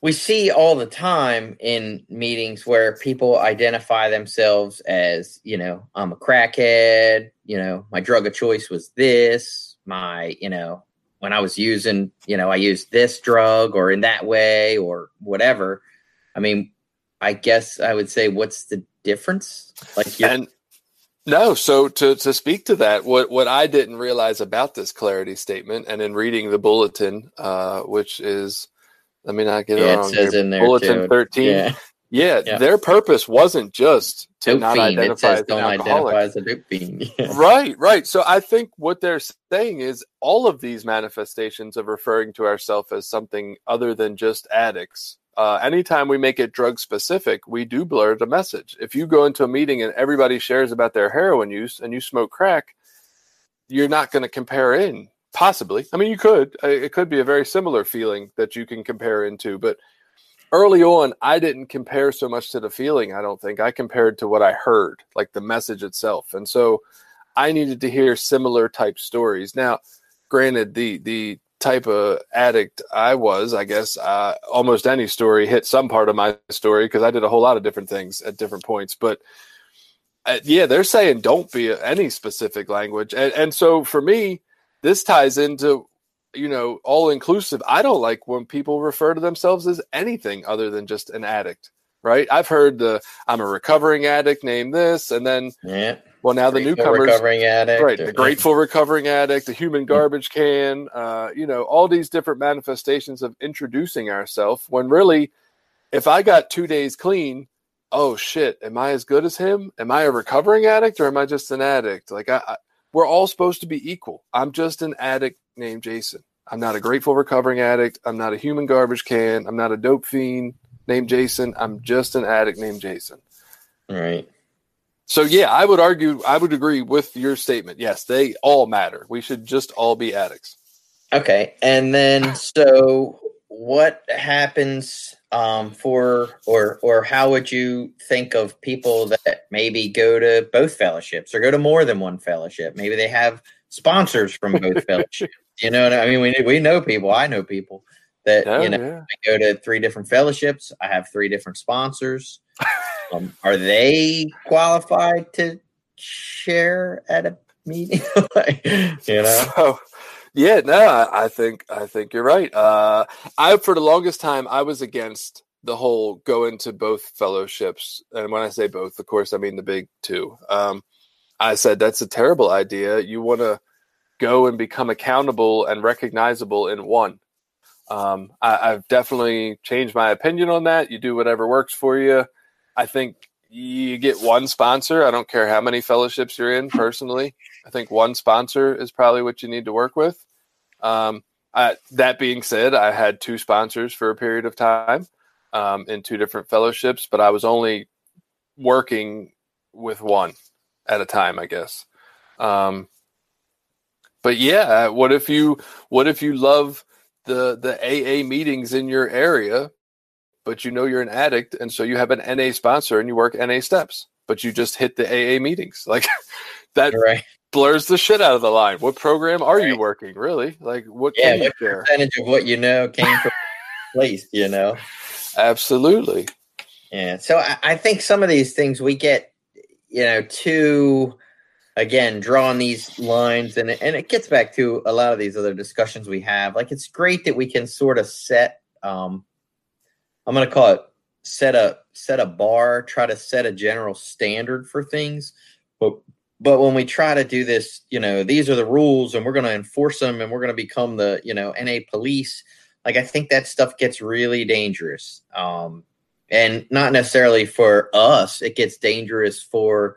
we see all the time in meetings where people identify themselves as you know i'm a crackhead you know my drug of choice was this my you know when i was using you know i used this drug or in that way or whatever. I mean i guess i would say what's the difference? Like you're, And no, so to to speak to that, what what I didn't realize about this clarity statement, and in reading the bulletin, uh, which is, let me not get it yeah, it wrong. says here, in there bulletin too. thirteen. yeah Yeah, Yeah. their purpose wasn't just to dope not fiend it identify as don't alcoholic. identify as a dope fiend Yeah. Right, right. So I think what they're saying is all of these manifestations of referring to ourselves as something other than just addicts. Uh, anytime we make it drug specific, we do blur the message. If you go into a meeting and everybody shares about their heroin use and you smoke crack, you're not going to compare in. Possibly. I mean, you could. It could be a very similar feeling that you can compare into. But early on, I didn't compare so much to the feeling, I don't think. I compared to what I heard, like the message itself. And so I needed to hear similar type stories. Now, granted, the the type of addict I was, I guess, uh, almost any story hit some part of my story because I did a whole lot of different things at different points. But uh, yeah, they're saying don't be any specific language, and and so for me, this ties into you know all inclusive. I don't like when people refer to themselves as anything other than just an addict. Right? I've heard the I'm a recovering addict, name this, and then yeah well now the newcomers recovering addict right the grateful recovering addict the human garbage can uh, you know all these different manifestations of introducing ourselves when really if i got two days clean oh shit am i as good as him? Am i a recovering addict or am i just an addict? Like I, I we're all supposed to be equal. I'm just an addict named jason. I'm not a grateful recovering addict. I'm not a human garbage can. I'm not a dope fiend named jason. I'm just an addict named jason. Right so yeah, I would argue, I would agree with your statement. Yes, they all matter. We should just all be addicts. Okay, and then so what happens um, for or or how would you think of people that maybe go to both fellowships or go to more than one fellowship? Maybe they have sponsors from both fellowships. You know, what I mean, we we know people. I know people that Oh, you know yeah. I go to three different fellowships. I have three different sponsors. Um, are they qualified to share at a meeting? you know? So, yeah, no, I, I think I think you're right. Uh, I for the longest time I was against the whole go into both fellowships, and when I say both, of course, I mean the big two. Um, I said that's a terrible idea. You want to go and become accountable and recognizable in one. Um, I, I've definitely changed my opinion on that. You do whatever works for you. I think you get one sponsor. I don't care how many fellowships you're in personally. I think one sponsor is probably what you need to work with. Um, I, that being said, I had two sponsors for a period of time um, in two different fellowships, but I was only working with one at a time, I guess. Um, but yeah, what if you what if you love the the AA meetings in your area, but you know you're an addict, and so you have an NA sponsor and you work NA steps, but you just hit the AA meetings like that. Right. Blurs the shit out of the line. What program are you working? Really? Like what Yeah, can you what share? percentage of what you know came from place, you know? Absolutely. Yeah. So I, I think some of these things we get, you know, too again, drawing these lines and it, and it gets back to a lot of these other discussions we have. Like it's great that we can sort of set um I'm gonna call it set a set a bar, try to set a general standard for things. But but when we try to do this, you know, these are the rules and we're gonna enforce them and we're gonna become the, you know, NA police, like I think that stuff gets really dangerous. Um and not necessarily for us it gets dangerous for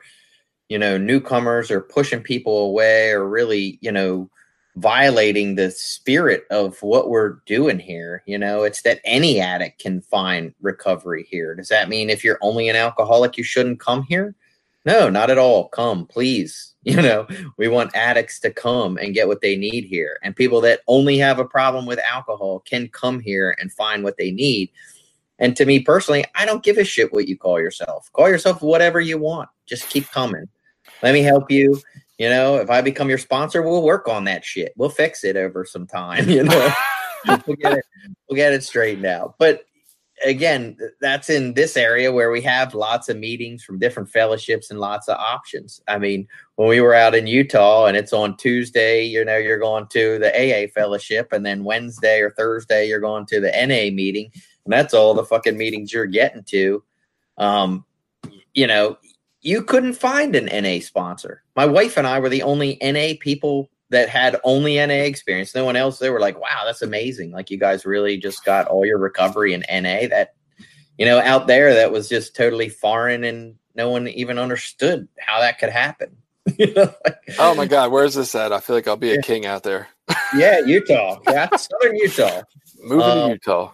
you know newcomers or pushing people away or really you know violating the spirit of what we're doing here you know it's that any addict can find recovery here does that mean if you're only an alcoholic you shouldn't come here no not at all come please you know we want addicts to come and get what they need here and people that only have a problem with alcohol can come here and find what they need and to me personally, I don't give a shit what you call yourself. Call yourself whatever you want. Just keep coming. Let me help you. You know, if I become your sponsor, we'll work on that shit. We'll fix it over some time. You know, we'll get it. We'll get it straightened out. But again, that's in this area where we have lots of meetings from different fellowships and lots of options. I mean, when we were out in Utah and it's on Tuesday, you know, you're going to the AA fellowship, and then Wednesday or Thursday, you're going to the NA meeting and that's all the fucking meetings you're getting to. Um, you know, you couldn't find an NA sponsor. My wife and I were the only NA people that had only NA experience. No one else. They were like, "Wow, that's amazing! Like you guys really just got all your recovery in NA." That you know, out there, that was just totally foreign, and no one even understood how that could happen. You know, like- Oh my God, where's this at? I feel like I'll be a Yeah. king out there. yeah, Utah, yeah, Southern Utah. Moving Uh, to Utah.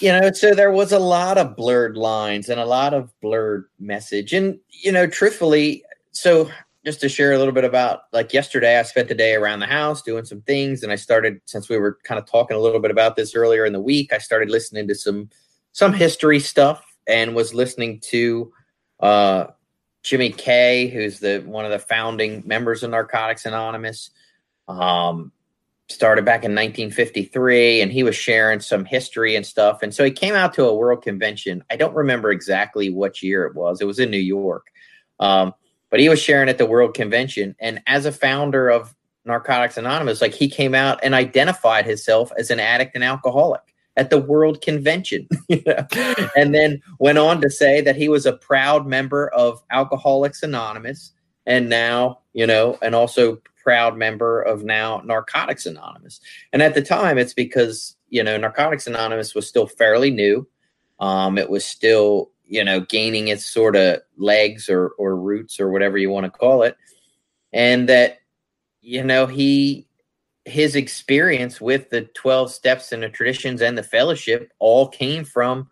You know so there was a lot of blurred lines and a lot of blurred message. And you know truthfully so just to share a little bit about like yesterday i spent the day around the house doing some things and i started since we were kind of talking a little bit about this earlier in the week i started listening to some some history stuff and was listening to uh Jimmy K. who's the one of the founding members of narcotics anonymous. Um started back in 1953 and he was sharing some history and stuff. And so he came out to a world convention. I don't remember exactly what year it was. It was in new york. Um, but he was sharing at the world convention. And as a founder of narcotics anonymous like he came out and identified himself as an addict and alcoholic at the world convention and then went on to say that he was a proud member of alcoholics anonymous and now you know and also proud member of now narcotics anonymous. And at the time it's because you know narcotics anonymous was still fairly new. Um it was still you know gaining its sort of legs or or roots or whatever you want to call it. And that you know he his experience with the 12 steps and the traditions and the fellowship all came from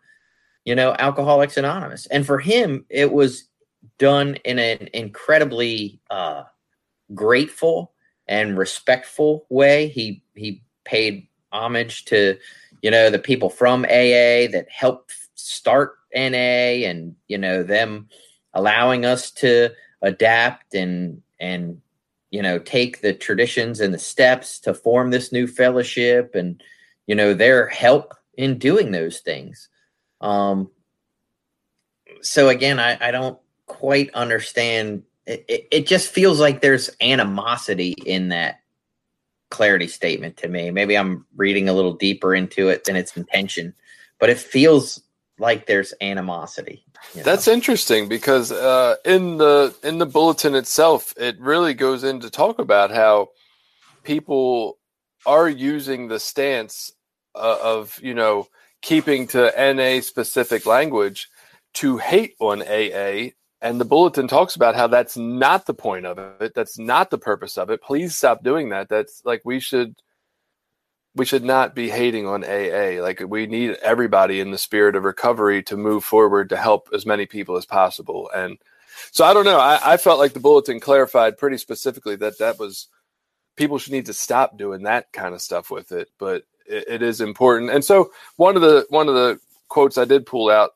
you know alcoholics anonymous. And for him it was done in an incredibly uh grateful and respectful way. He he paid homage to you know the people from AA that helped start NA and you know them allowing us to adapt and and you know take the traditions and the steps to form this new fellowship and you know their help in doing those things um so again i i don't quite understand it, it, just feels like there's animosity in that clarity statement to me. Maybe I'm reading a little deeper into it than its intention, but it feels like there's animosity. you That's interesting because uh, in the in the bulletin itself, it really goes in to talk about how people are using the stance uh, of you know keeping to NA specific language to hate on AA. And the bulletin talks about how that's not the point of it. That's not the purpose of it. Please stop doing that. That's like we should we should not be hating on AA. Like we need everybody in the spirit of recovery to move forward to help as many people as possible. And so I don't know. I, I felt like the bulletin clarified pretty specifically that that was people should need to stop doing that kind of stuff with it. But it, it is important. And so one of the one of the quotes I did pull out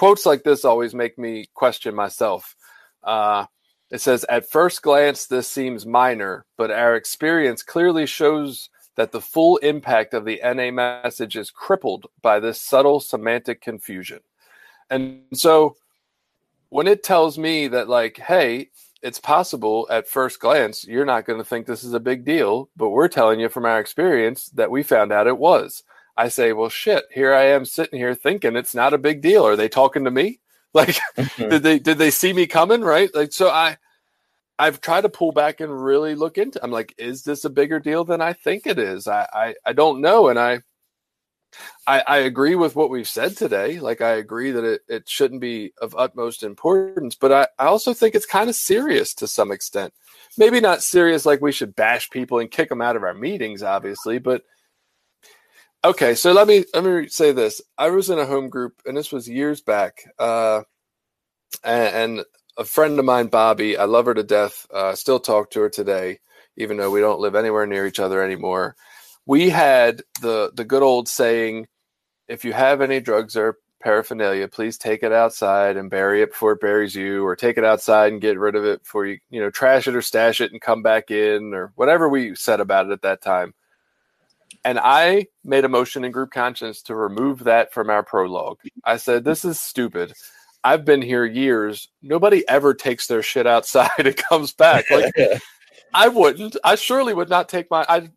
quotes like this always make me question myself. Uh, it says, At first glance, this seems minor, but our experience clearly shows that the full impact of the NA message is crippled by this subtle semantic confusion. And so when it tells me that, like, hey, it's possible at first glance, you're not going to think this is a big deal, but we're telling you from our experience that we found out it was. I say, well, shit, here I am sitting here thinking it's not a big deal. Are they talking to me? Like, mm-hmm. did they did they see me coming? Right? Like, so I I've tried to pull back and really look into. I'm like, is this a bigger deal than I think it is? I I, I don't know, and I, I I agree with what we've said today. Like, I agree that it it shouldn't be of utmost importance, but I I also think it's kind of serious to some extent. Maybe not serious like we should bash people and kick them out of our meetings, obviously, but okay so let me let me say this. I was in a home group and this was years back uh and, and a friend of mine bobby i love her to death uh still talk to her today even though we don't live anywhere near each other anymore. We had the the good old saying if you have any drugs or paraphernalia please take it outside and bury it before it buries you or take it outside and get rid of it before you you know trash it or stash it and come back in or whatever we said about it at that time and I made a motion in group conscience to remove that from our prologue. I said, This is stupid. I've been here years. Nobody ever takes their shit outside and comes back. Like, I wouldn't. I surely would not take my. I,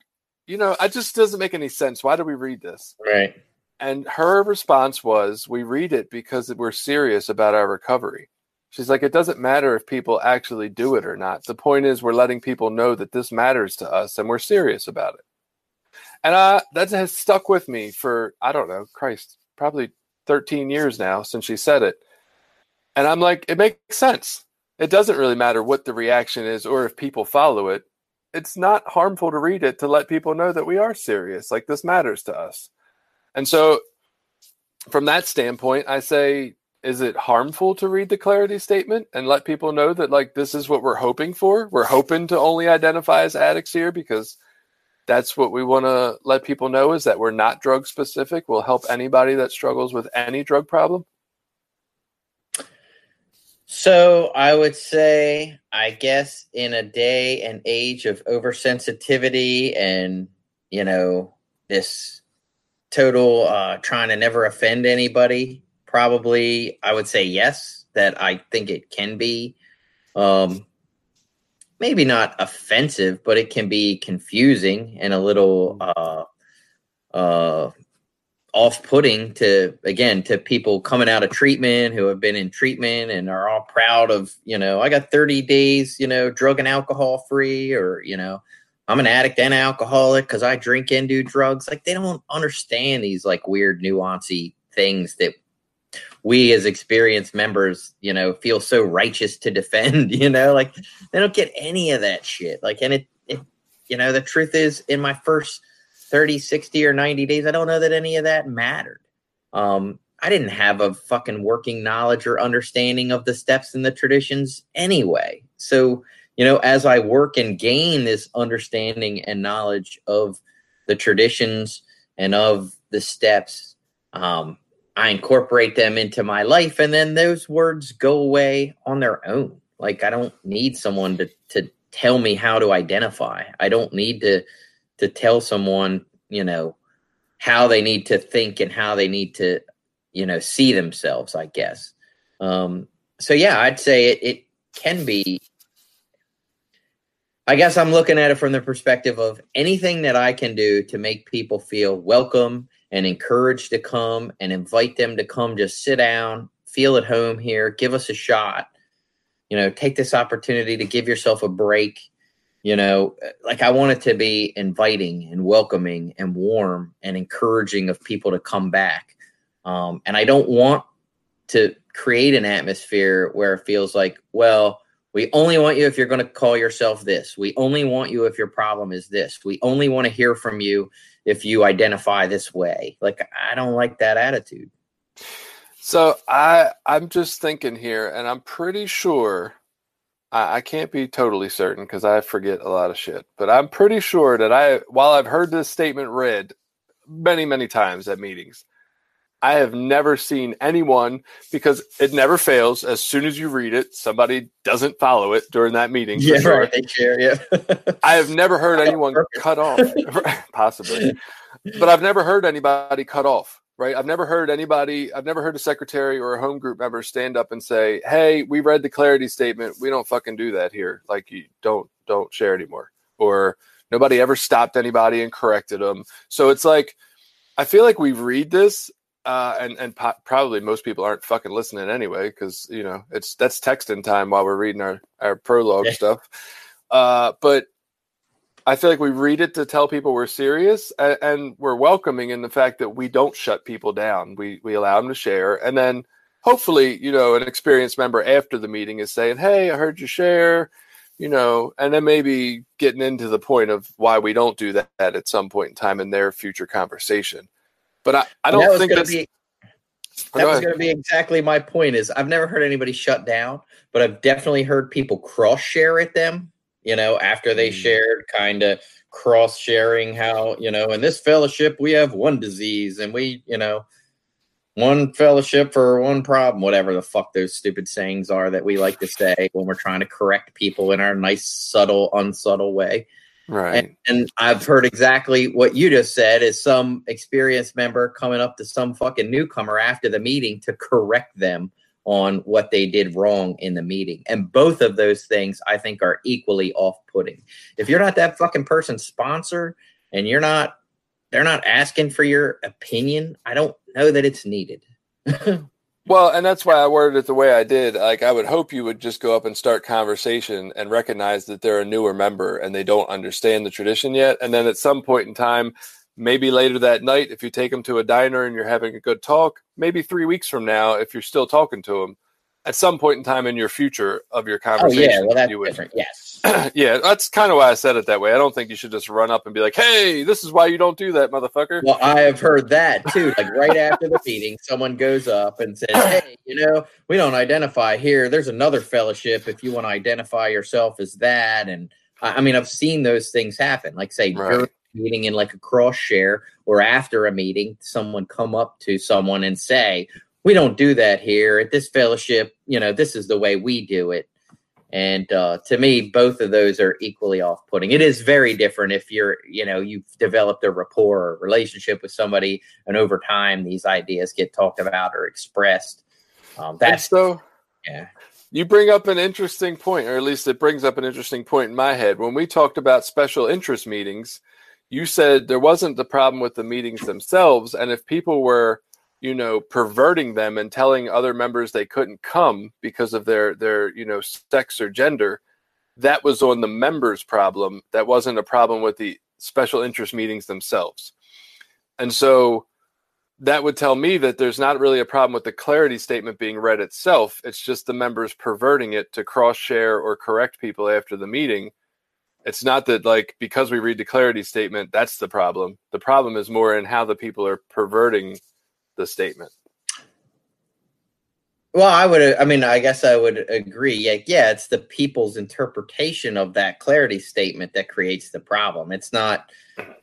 you know, it just doesn't make any sense. Why do we read this? right. And her response was, We read it because we're serious about our recovery. She's like, It doesn't matter if people actually do it or not. The point is, we're letting people know that this matters to us and we're serious about it. And uh, that has stuck with me for, I don't know, Christ, probably 13 years now since she said it. And I'm like, it makes sense. It doesn't really matter what the reaction is or if people follow it. It's not harmful to read it to let people know that we are serious. Like, this matters to us. And so, from that standpoint, I say, is it harmful to read the clarity statement and let people know that, like, this is what we're hoping for? We're hoping to only identify as addicts here because that's what we want to let people know is that we're not drug specific. We'll help anybody that struggles with any drug problem. So I would say, I guess, in a day and age of oversensitivity and you know this total uh, trying to never offend anybody, probably I would say yes. That I think it can be, um, maybe not offensive, but it can be confusing and a little uh, uh, off-putting to again to people coming out of treatment who have been in treatment and are all proud of you know i got 30 days you know drug and alcohol free or you know i'm an addict and alcoholic because i drink and do drugs. Like they don't understand these like weird nuancy things that we as experienced members you know feel so righteous to defend you know like they don't get any of that shit like and it, it you know the truth is in my first 30, 60, or 90 days. I don't know that any of that mattered. Um, I didn't have a fucking working knowledge or understanding of the steps and the traditions anyway. So, you know, as I work and gain this understanding and knowledge of the traditions and of the steps, um, I incorporate them into my life, and then those words go away on their own. Like I don't need someone to to tell me how to identify. I don't need to to tell someone, you know, how they need to think and how they need to, you know, see themselves, I guess. Um, so yeah, I'd say it, it can be I guess I'm looking at it from the perspective of anything that I can do to make people feel welcome and encouraged to come and invite them to come just sit down, feel at home here, give us a shot. You know, take this opportunity to give yourself a break. You know, like I want it to be inviting and welcoming and warm and encouraging of people to come back. Um, and I don't want to create an atmosphere where it feels like, well, we only want you if you're going to call yourself this. We only want you if your problem is this. We only want to hear from you if you identify this way. Like I don't like that attitude. So I I'm just thinking here, and I'm pretty sure I, I can't be totally certain because I forget a lot of shit, but I'm pretty sure that I while I've heard this statement read many many times at meetings, I have never seen anyone because it never fails. As soon as you read it, somebody doesn't follow it during that meeting. Yeah, sure. right. They share. Yeah. I have never heard anyone cut off, possibly, but I've never heard anybody cut off. Right? I've never heard anybody. I've never heard a secretary or a home group member stand up and say, "Hey, we read the clarity statement. We don't fucking do that here. Like, you don't don't share anymore." Or nobody ever stopped anybody and corrected them. So it's like. I feel like we read this uh, and and po- probably most people aren't fucking listening anyway because you know it's that's texting time while we're reading our our prologue Yeah. stuff. Uh, but I feel like we read it to tell people we're serious and, and we're welcoming in the fact that we don't shut people down. We we allow them to share, and then hopefully you know an experienced member after the meeting is saying, "Hey, I heard you share." You know, and then maybe getting into the point of why we don't do that at some point in time in their future conversation. But I, I don't was think that's be Go that was going to be exactly my point. Is I've never heard anybody shut down, but I've definitely heard people cross share at them. You know, after they Mm. shared, kind of cross sharing how you know in this fellowship we have one disease and we you know one fellowship for one problem, whatever the fuck those stupid sayings are that we like to say when we're trying to correct people in our nice, subtle, unsubtle way. Right. And, and I've heard exactly what you just said is some experienced member coming up to some fucking newcomer after the meeting to correct them on what they did wrong in the meeting. And both of those things I think are equally off-putting. If you're not that fucking person's sponsor and you're not they're not asking for your opinion, I don't know that it's needed. Well, and that's why I worded it the way I did. Like, I would hope you would just go up and start conversation and recognize that they're a newer member and they don't understand the tradition yet. And then at some point in time, maybe later that night, if you take them to a diner and you're having a good talk, maybe three weeks from now, if you're still talking to them, at some point in time in your future of your conversation. Oh yeah, well that's you would different. Yes. yeah, that's kind of why I said it that way. I don't think you should just run up and be like, "Hey, this is why you don't do that, motherfucker." Well, I have heard that too. Like right after the meeting, someone goes up and says, "Hey, you know, we don't identify here. There's another fellowship. If you want to identify yourself as that." And I, I mean, I've seen those things happen. Like say Right. during a meeting in like a cross share or after a meeting, someone come up to someone and say, "We don't do that here at this fellowship. You know, this is the way we do it." And uh, to me, both of those are equally off-putting. It is very different if you're, you know, you've developed a rapport or relationship with somebody, and over time these ideas get talked about or expressed. Um, And that's so yeah, You bring up an interesting point, or at least it brings up an interesting point in my head. When we talked about special interest meetings, you said there wasn't the problem with the meetings themselves, and if people were, you know, perverting them and telling other members they couldn't come because of their their you know sex or gender, that was on the members' problem. That wasn't a problem with the special interest meetings themselves. And so that would tell me that there's not really a problem with the clarity statement being read itself. It's just the members perverting it to cross share or correct people after the meeting. It's not that, like, because we read the clarity statement, that's the problem. The problem is more in how the people are perverting the statement. Well, I would. I mean, I guess I would agree. Yeah, yeah. It's the people's interpretation of that clarity statement that creates the problem. It's not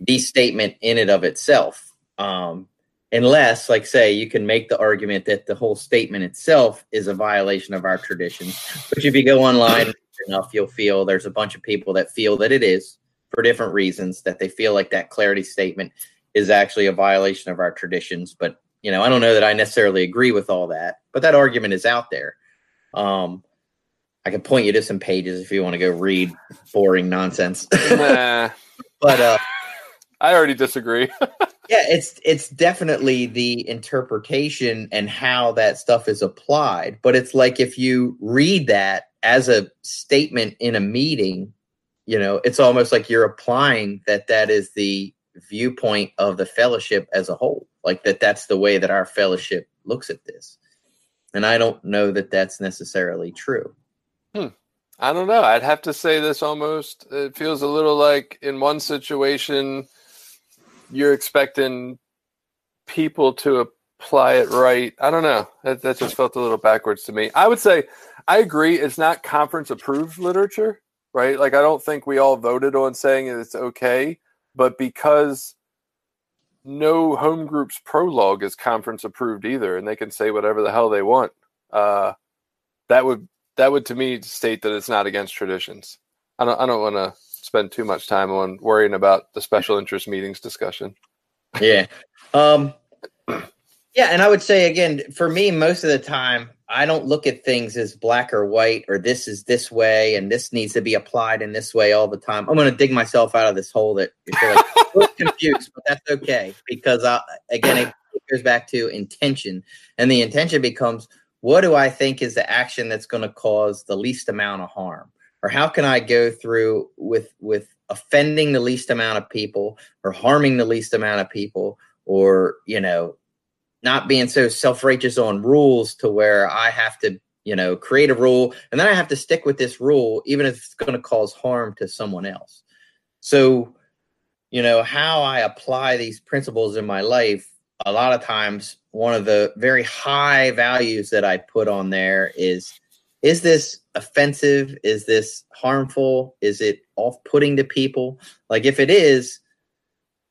the statement in and of itself. Um, unless, like, say, you can make the argument that the whole statement itself is a violation of our traditions. Which, if you go online enough, you'll feel there's a bunch of people that feel that it is for different reasons. That they feel like that clarity statement is actually a violation of our traditions, but you know, I don't know that I necessarily agree with all that, but that argument is out there. Um, I can point you to some pages if you want to go read boring nonsense. nah, but uh, I already disagree. yeah, it's it's definitely the interpretation and how that stuff is applied. But it's like if you read that as a statement in a meeting, you know, it's almost like you're applying that that is the viewpoint of the fellowship as a whole. Like that that's the way that our fellowship looks at this. And I don't know that that's necessarily true. Hmm. I don't know. I'd have to say this almost. It feels a little like in one situation, you're expecting people to apply it right. I don't know. That, that just felt a little backwards to me. I would say I agree. It's not conference approved literature, right? Like, I don't think we all voted on saying it's okay, but because no home group's prologue is conference approved either, and they can say whatever the hell they want. Uh, that would that would to me state that it's not against traditions. I don't I don't want to spend too much time on worrying about the special interest meetings discussion. Yeah. Um yeah, and I would say again, for me, most of the time, I don't look at things as black or white or this is this way and this needs to be applied in this way all the time. I'm going to dig myself out of this hole that little confused, but that's okay because I, again, it goes back to intention, and the intention becomes what do I think is the action that's going to cause the least amount of harm, or how can I go through with with offending the least amount of people or harming the least amount of people or you know not being so self-righteous on rules to where I have to, you know, create a rule and then I have to stick with this rule even if it's going to cause harm to someone else. So, you know, how I apply these principles in my life, a lot of times one of the very high values that I put on there is is this offensive? Is this harmful? Is it off-putting to people? Like if it is,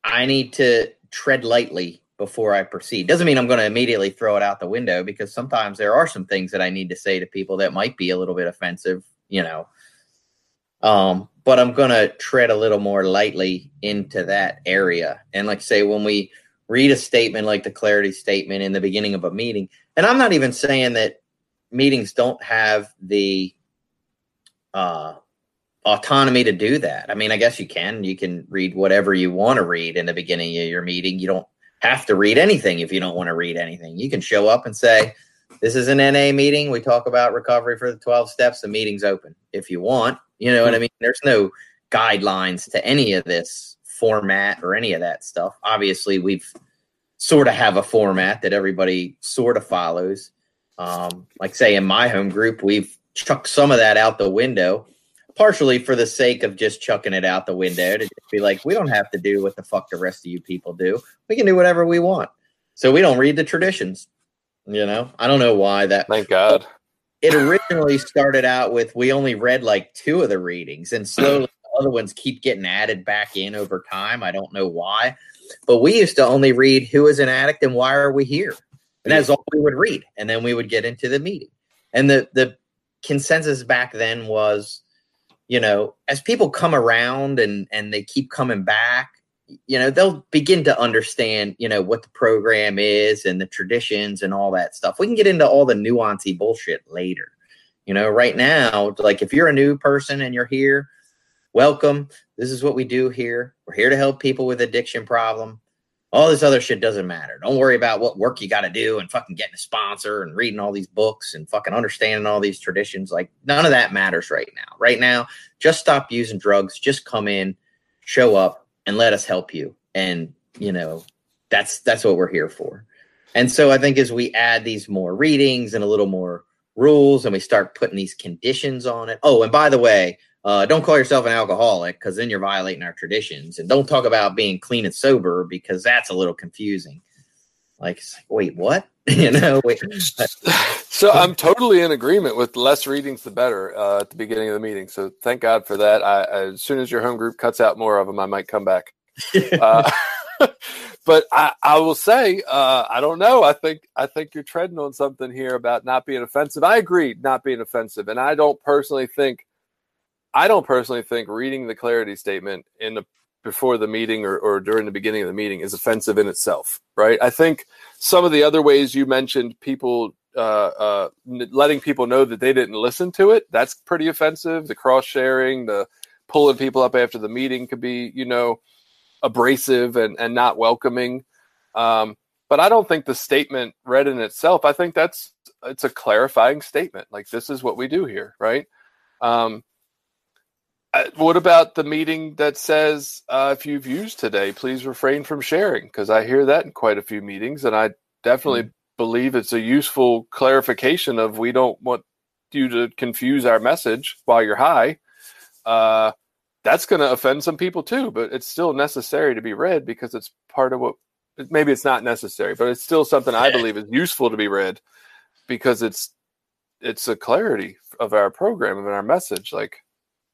I need to tread lightly before I proceed. Doesn't mean I'm going to immediately throw it out the window because sometimes there are some things that I need to say to people that might be a little bit offensive, you know. Um, but I'm going to tread a little more lightly into that area. And like say when we read a statement like the clarity statement in the beginning of a meeting, and I'm not even saying that meetings don't have the uh autonomy to do that. I mean, I guess you can. You can read whatever you want to read in the beginning of your meeting. You don't have to read anything if you don't want to read anything. You can show up and say, This is an NA meeting. We talk about recovery for the 12 steps. The meeting's open if you want. You know what I mean? There's no guidelines to any of this format or any of that stuff. Obviously, we've sort of have a format that everybody sort of follows. Um, like, say, in my home group, we've chucked some of that out the window partially for the sake of just chucking it out the window to just be like, we don't have to do what the fuck the rest of you people do. We can do whatever we want. So we don't read the traditions. You know, I don't know why that. Thank God. It originally started out with we only read like two of the readings, and slowly the other ones keep getting added back in over time. I don't know why, but we used to only read who is an addict and why are we here, and that's all we would read, and then we would get into the meeting. And the the consensus back then was you know, as people come around and and they keep coming back, you know, they'll begin to understand, you know, what the program is and the traditions and all that stuff. We can get into all the nuancy bullshit later. You know, right now, like if you're a new person and you're here, welcome. This is what we do here. We're here to help people with addiction problem. All this other shit doesn't matter. Don't worry about what work you got to do and fucking getting a sponsor and reading all these books and fucking understanding all these traditions. Like none of that matters right now. Right now, just stop using drugs. Just come in, show up, and let us help you. And you know, that's that's what we're here for. And so I think as we add these more readings and a little more rules, and we start putting these conditions on it. Oh, and by the way, uh, don't call yourself an alcoholic because then you're violating our traditions. And don't talk about being clean and sober because that's a little confusing. Like, wait, what? you know, wait. so I'm totally in agreement with less readings the better uh, at the beginning of the meeting. So thank God for that. I, I, as soon as your home group cuts out more of them, I might come back. Uh, but I, I will say, uh, I don't know. I think I think you're treading on something here about not being offensive. I agree, not being offensive, and I don't personally think I don't personally think reading the clarity statement in the before the meeting or, or during the beginning of the meeting is offensive in itself, right? I think some of the other ways you mentioned people uh, uh, letting people know that they didn't listen to it. That's pretty offensive. The cross sharing, the pulling people up after the meeting could be, you know, abrasive and, and not welcoming. Um, but I don't think the statement read in itself, I think that's it's a clarifying statement. Like this is what we do here, right? Um, what about the meeting that says uh, if you've used today, please refrain from sharing? Because I hear that in quite a few meetings, and I definitely mm-hmm. believe it's a useful clarification of we don't want you to confuse our message while you're high. Uh, that's going to offend some people too, but it's still necessary to be read because it's part of what. Maybe it's not necessary, but it's still something I believe is useful to be read because it's it's a clarity of our program and our message. Like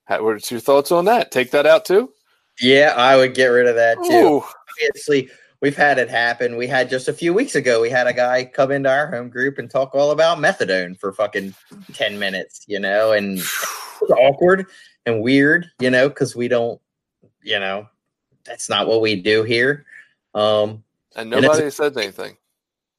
how, what's your thoughts on that? Take that out too? Yeah, I would get rid of that too. Ooh. Obviously, we've had it happen. We had just a few weeks ago, we had a guy come into our home group and talk all about methadone for fucking 10 minutes, you know, and awkward and weird, you know, because we don't, you know, that's not what we do here. Um, and nobody and said anything.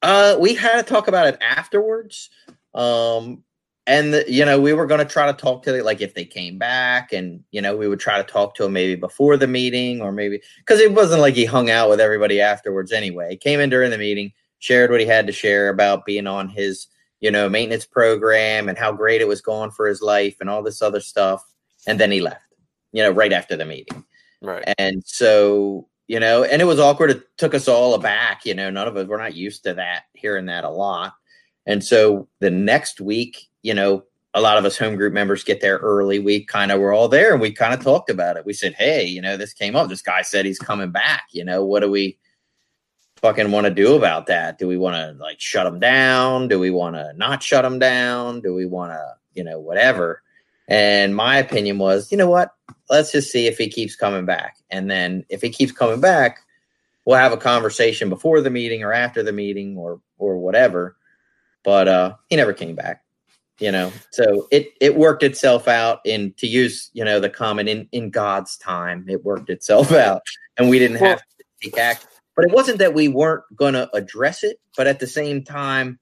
Uh, we had to talk about it afterwards. Um, and the, you know we were going to try to talk to them like if they came back and you know we would try to talk to him maybe before the meeting or maybe because it wasn't like he hung out with everybody afterwards anyway. He came in during the meeting shared what he had to share about being on his you know maintenance program and how great it was going for his life and all this other stuff. And then he left you know right after the meeting. Right. And so you know and it was awkward. It took us all aback you know none of us we're not used to that hearing that a lot. And so the next week you know, a lot of us home group members get there early. We kind of were all there and we kind of talked about it. We said, Hey, you know, this came up. This guy said he's coming back. You know, what do we fucking want to do about that? Do we want to like shut him down? Do we want to not shut him down? Do we want to, you know, whatever? And my opinion was, you know what? Let's just see if he keeps coming back. And then if he keeps coming back, we'll have a conversation before the meeting or after the meeting or or whatever. But uh he never came back you know so it it worked itself out in to use you know the common in in god's time it worked itself out and we didn't have to take action but it wasn't that we weren't going to address it but at the same time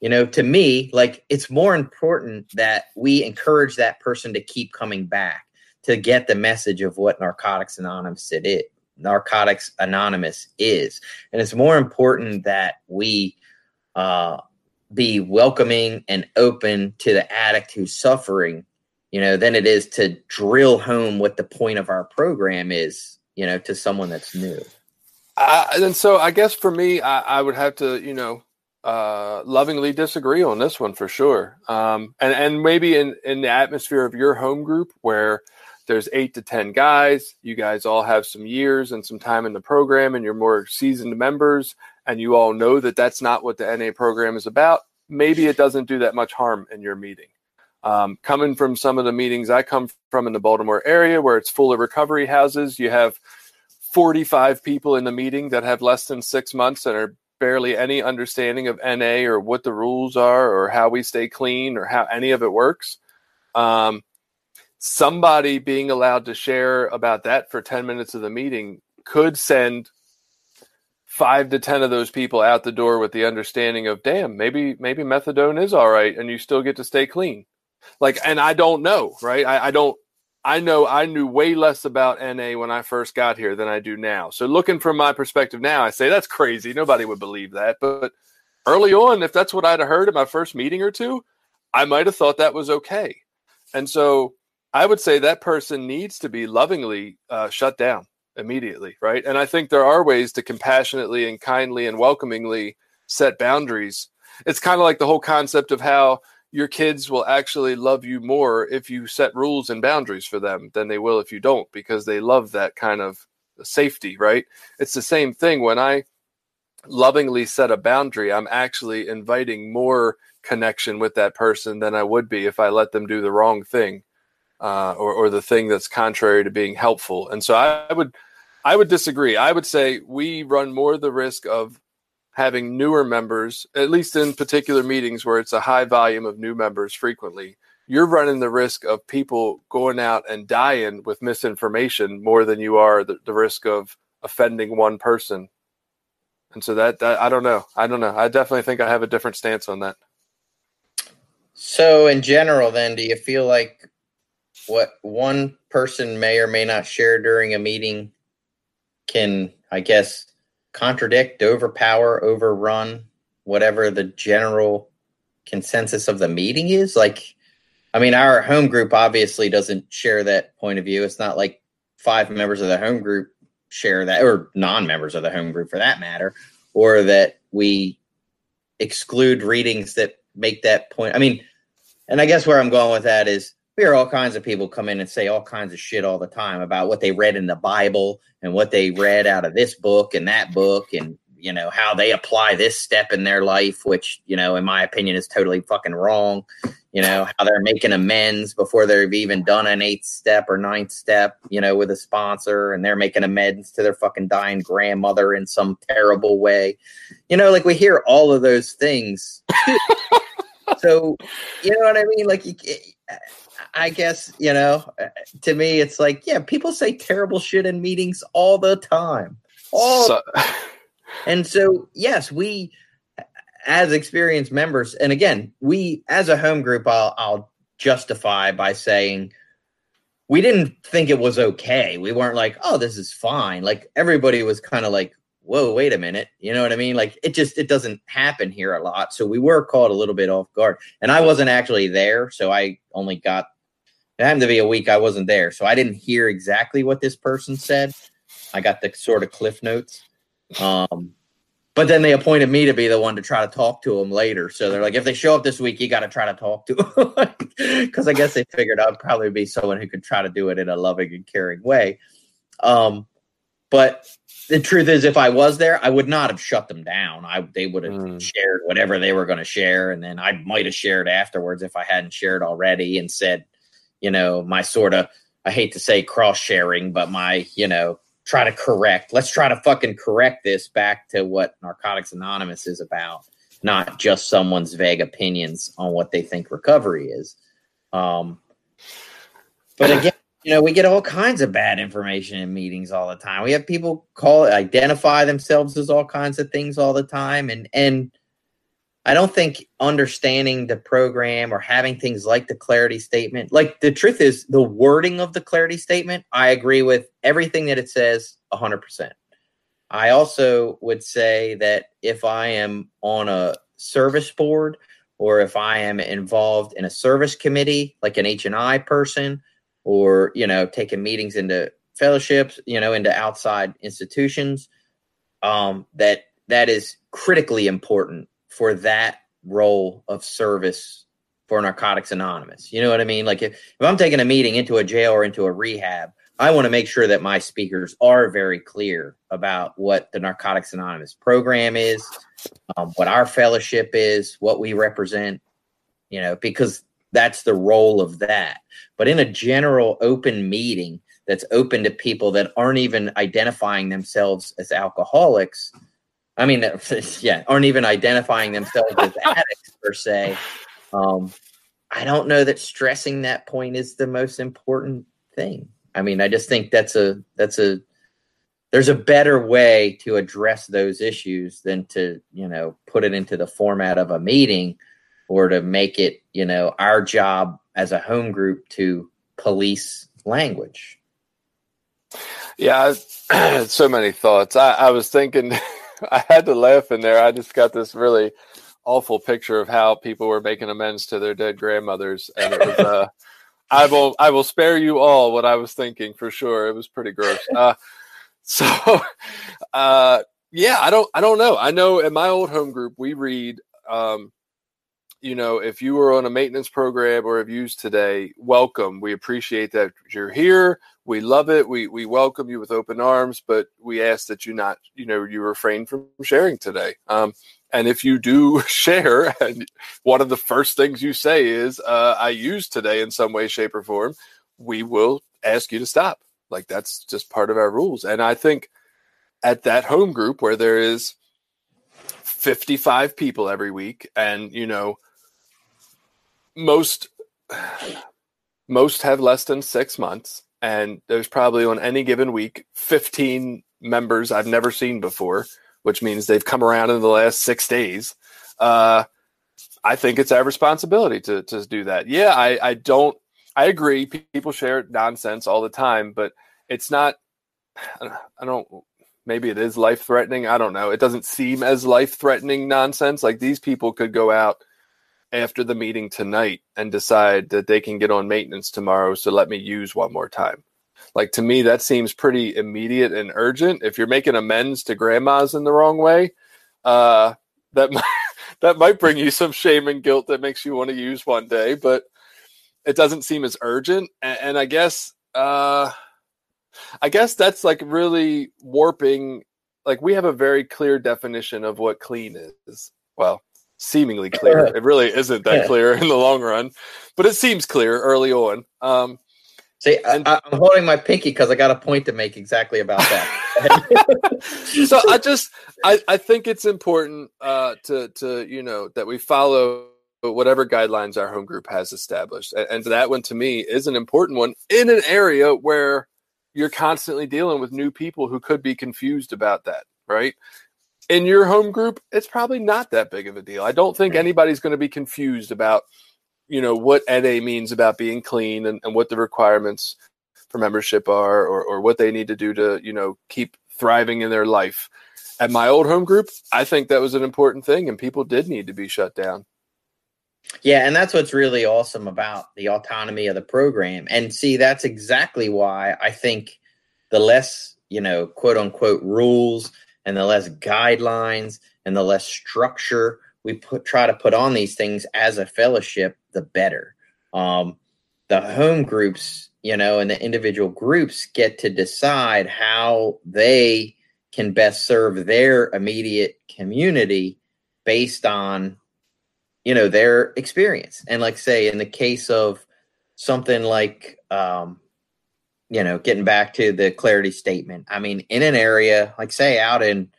you know to me like it's more important that we encourage that person to keep coming back to get the message of what narcotics anonymous it is narcotics anonymous is. And it's more important that we uh be welcoming and open to the addict who's suffering, you know, than it is to drill home what the point of our program is, you know, to someone that's new. And so I guess for me, I, I would have to, you know, uh, lovingly disagree on this one for sure. Um, and, and maybe in, in the atmosphere of your home group where there's eight to 10 guys, you guys all have some years and some time in the program and you're more seasoned members and you all know that that's not what the NA program is about, maybe it doesn't do that much harm in your meeting. Um, coming from some of the meetings I come from in the Baltimore area where it's full of recovery houses, you have 45 people in the meeting that have less than six months and are barely any understanding of NA or what the rules are or how we stay clean or how any of it works. Um, somebody being allowed to share about that for 10 minutes of the meeting could send five to ten of those people out the door with the understanding of damn maybe maybe methadone is all right and you still get to stay clean. Like and i don't know right? I, I don't i know i knew way less about na when i first got here than i do now. So looking from my perspective now i say that's crazy. Nobody would believe that. But early on if that's what i'd have heard at my first meeting or two i might have thought that was okay. And so i would say that person needs to be lovingly uh, shut down immediately, right? And I think there are ways to compassionately and kindly and welcomingly set boundaries. It's kind of like the whole concept of how your kids will actually love you more if you set rules and boundaries for them than they will if you don't because they love that kind of safety, right? It's the same thing when I lovingly set a boundary, I'm actually inviting more connection with that person than I would be if I let them do the wrong thing uh, or, or the thing that's contrary to being helpful. And so I, I would I would disagree. I would say we run more the risk of having newer members, at least in particular meetings where it's a high volume of new members frequently. You're running the risk of people going out and dying with misinformation more than you are the, the risk of offending one person. And so that, that I don't know. I don't know. I definitely think I have a different stance on that. So, in general, then, do you feel like what one person may or may not share during a meeting can, I guess, contradict, overpower, overrun whatever the general consensus of the meeting is? Like, I mean, our home group obviously doesn't share that point of view. It's not like five members of the home group share that, or non members of the home group for that matter, or that we exclude readings that make that point. I mean, and I guess where I'm going with that is we hear all kinds of people come in and say all kinds of shit all the time about what they read in the Bible and what they read out of this book and that book and you know how they apply this step in their life which you know in my opinion is totally fucking wrong. You know how they're making amends before they've even done an eighth step or ninth step you know with a sponsor and they're making amends to their fucking dying grandmother in some terrible way. You know like we hear all of those things. So you know what i mean? Like you, I guess, you know, to me, it's like, yeah, people say terrible shit in meetings all the time. All So, and so, yes, we, as experienced members, and again, we, as a home group, I'll, I'll justify by saying we didn't think it was okay. We weren't like, oh, this is fine. Like everybody was kind of like, whoa, wait a minute. You know what I mean? Like it just, it doesn't happen here a lot. So we were caught a little bit off guard. And I wasn't actually there. So I only got, it happened to be a week I wasn't there. So I didn't hear exactly what this person said. I got the sort of cliff notes. Um, but then they appointed me to be the one to try to talk to them later. So they're like, if they show up this week, you got to try to talk to. Because I guess they figured I'd probably be someone who could try to do it in a loving and caring way. Um, but the truth is, if I was there, I would not have shut them down. I they would have Mm. shared whatever they were going to share, and then I might have shared afterwards if I hadn't shared already and said, you know, my sort of I hate to say cross sharing, but my you know try to correct. Let's try to fucking correct this back to what Narcotics Anonymous is about, not just someone's vague opinions on what they think recovery is. Um, but again, you know, we get all kinds of bad information in meetings all the time. We have people call identify themselves as all kinds of things all the time, and and I don't think understanding the program or having things like the clarity statement, like the truth is, the wording of the clarity statement, I agree with everything that it says 100%. I also would say that if I am on a service board or if I am involved in a service committee, like an H&I person, or, you know, taking meetings into fellowships, you know, into outside institutions, um, that that is critically important for that role of service for Narcotics Anonymous. You know what I mean? Like if, if I'm taking a meeting into a jail or into a rehab, I want to make sure that my speakers are very clear about what the Narcotics Anonymous program is, um, what our fellowship is, what we represent, you know, because that's the role of that. But in a general open meeting that's open to people that aren't even identifying themselves as alcoholics, I mean, yeah, aren't even identifying themselves as addicts per se. Um, I don't know that stressing that point is the most important thing. I mean, I just think that's a that's a there's a better way to address those issues than to you know put it into the format of a meeting or to make it you know our job as a home group to police language. yeah, I- so many thoughts. I, I was thinking, I had to laugh in there. I just got this really awful picture of how people were making amends to their dead grandmothers, and it was. Uh, I will, I will spare you all what I was thinking for sure. It was pretty gross. Uh, so, uh, yeah, I don't, I don't know. I know in my old home group we read. Um, you know, if you were on a maintenance program or have used today, welcome. We appreciate that you're here. We love it. We we welcome you with open arms, but we ask that you not, you know, you refrain from sharing today. Um, and if you do share, and one of the first things you say is, uh, "I used today in some way, shape, or form," we will ask you to stop. Like that's just part of our rules. And I think at that home group where there is 55 people every week, and you know most most have less than six months and there's probably on any given week 15 members i've never seen before which means they've come around in the last six days. Uh, I think it's our responsibility to to do that. Yeah, I, I don't. I agree. People share nonsense all the time, but it's not. I don't. Maybe it is life threatening. I don't know. It doesn't seem as life threatening nonsense. Like these people could go out after the meeting tonight and decide that they can get on maintenance tomorrow. So let me use one more time. Like to me, that seems pretty immediate and urgent. If you're making amends to grandmas in the wrong way, uh, that might, that might bring you some shame and guilt that makes you want to use one day, but it doesn't seem as urgent. And, and I guess, uh, I guess that's like really warping. Like we have a very clear definition of what clean is. Well, seemingly clear. It really isn't that clear in the long run, but it seems clear early on. Um, See, and, I, am holding my pinky because I got a point to make exactly about that. so I just, I, I think it's important uh, to, to, you know, that we follow whatever guidelines our home group has established. And, and that one to me is an important one in an area where you're constantly dealing with new people who could be confused about that, right? In your home group, it's probably not that big of a deal. I don't think anybody's going to be confused about – you know what NA means about being clean and, and what the requirements for membership are or, or what they need to do to you know keep thriving in their life. At my old home group i think that was an important thing and people did need to be shut down. Yeah and that's what's really awesome about the autonomy of the program. And see that's exactly why i think the less you know quote unquote rules and the less guidelines and the less structure we put try to put on these things as a fellowship, the better. Um, the home groups, you know, and the individual groups get to decide how they can best serve their immediate community based on, you know, their experience. And like say in the case of something like um, you know, getting back to the clarity statement. I mean, in an area, like say out in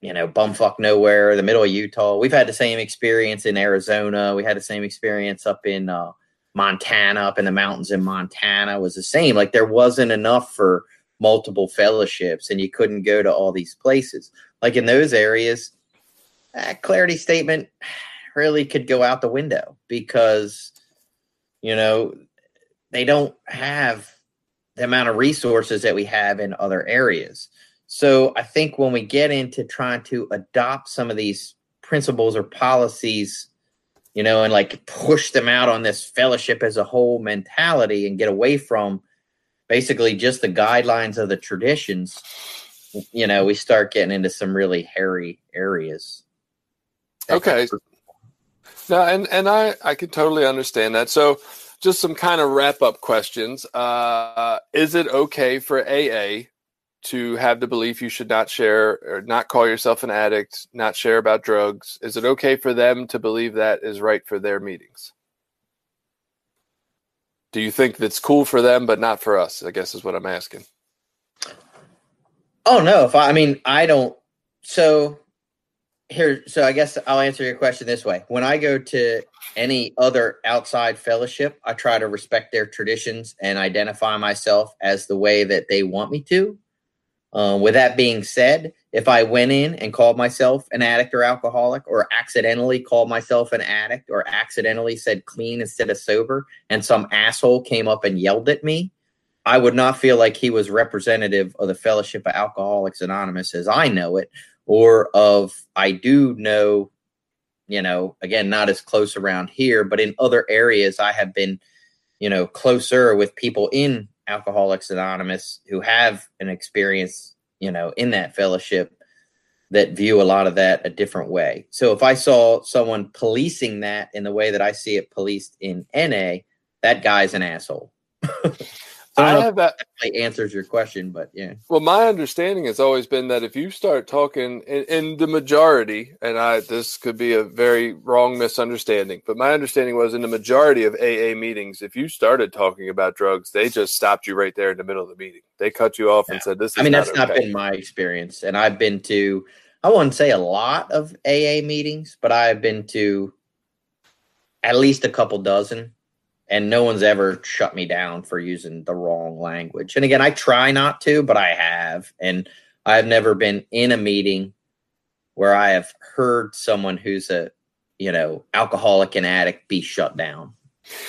you know, bumfuck nowhere, the middle of Utah. We've had the same experience in Arizona. We had the same experience up in uh, Montana, up in the mountains in Montana was the same. Like there wasn't enough for multiple fellowships and you couldn't go to all these places. Like in those areas, that clarity statement really could go out the window because, you know, they don't have the amount of resources that we have in other areas. So I think when we get into trying to adopt some of these principles or policies, you know, and like push them out on this fellowship as a whole mentality and get away from basically just the guidelines of the traditions, you know, we start getting into some really hairy areas. Okay. No, and and I I can totally understand that. So just some kind of wrap up questions. Uh, is it okay for AA to have the belief you should not share or not call yourself an addict, not share about drugs? Is it okay for them to believe that is right for their meetings? Do you think that's cool for them but not for us? I guess is what I'm asking. Oh no, if I, I mean I don't so here so I guess I'll answer your question this way. When I go to any other outside fellowship, I try to respect their traditions and identify myself as the way that they want me to. Um, with that being said, if I went in and called myself an addict or alcoholic, or accidentally called myself an addict, or accidentally said clean instead of sober, and some asshole came up and yelled at me, I would not feel like he was representative of the Fellowship of Alcoholics Anonymous as I know it, or of I do know, you know, again, not as close around here, but in other areas, I have been, you know, closer with people in Alcoholics Anonymous who have an experience, you know, in that fellowship that view a lot of that a different way. So if I saw someone policing that in the way that I see it policed in NA, that guy's an asshole. So I, I have that, that answers your question, but yeah. Well, my understanding has always been that if you start talking in, in, the majority, and I this could be a very wrong misunderstanding, but my understanding was in the majority of AA meetings, if you started talking about drugs, they just stopped you right there in the middle of the meeting. They cut you off yeah. and said, "This." I mean, not that's okay. not been my experience, and I've been to. I wouldn't say a lot of AA meetings, but I've been to at least a couple dozen and no one's ever shut me down for using the wrong language. And again, I try not to, but I have, and I've never been in a meeting where I have heard someone who's a you know alcoholic and addict be shut down.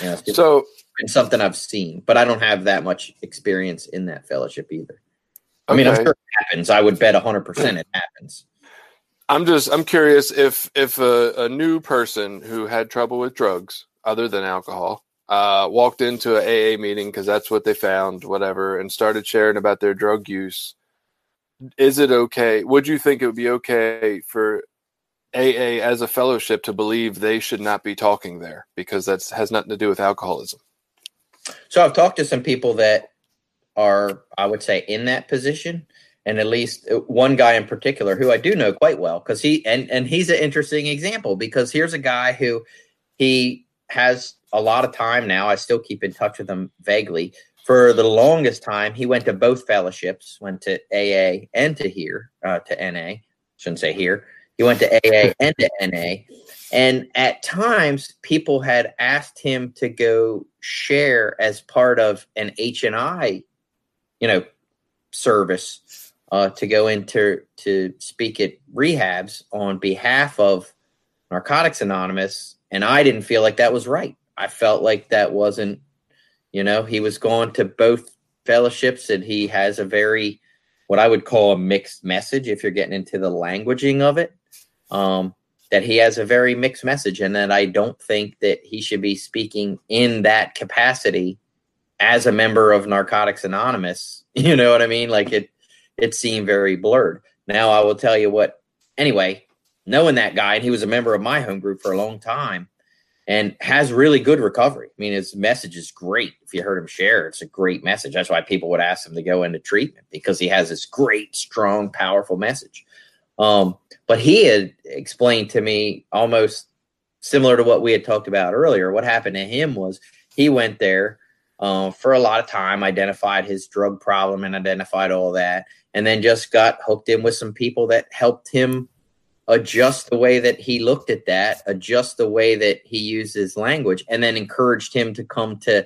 You know, it's So been something I've seen, but I don't have that much experience in that fellowship either. I mean, I'm sure it happens. I would bet 100% it happens. I'm just I'm curious if if a, a new person who had trouble with drugs other than alcohol uh, walked into a AA meeting because that's what they found, whatever, and started sharing about their drug use. Is it okay? Would you think it would be okay for AA as a fellowship to believe they should not be talking there because that's has nothing to do with alcoholism? So I've talked to some people that are, I would say, in that position, and at least uh, one guy in particular who I do know quite well because he and and he's an interesting example because here's a guy who he has a lot of time now. I still keep in touch with him vaguely. For the longest time, he went to both fellowships, went to AA and to here, uh, to NA. Shouldn't say here. He went to AA and to NA. And at times, people had asked him to go share as part of an H and I, you know, service uh, to go into to speak at rehabs on behalf of Narcotics Anonymous, and I didn't feel like that was right. I felt like that wasn't, you know, he was going to both fellowships, and he has a very what I would call a mixed message if you're getting into the languaging of it. Um, that he has a very mixed message and that I don't think that he should be speaking in that capacity as a member of Narcotics Anonymous. You know what I mean? Like it it seemed very blurred. Now I will tell you what anyway, knowing that guy and he was a member of my home group for a long time and has really good recovery. I mean his message is great. If you heard him share, it's a great message. That's why people would ask him to go into treatment because he has this great, strong, powerful message. Um, but he had explained to me almost similar to what we had talked about earlier. What happened to him was he went there uh, for a lot of time, identified his drug problem and identified all that, and then just got hooked in with some people that helped him adjust the way that he looked at that, adjust the way that he used his language, and then encouraged him to come to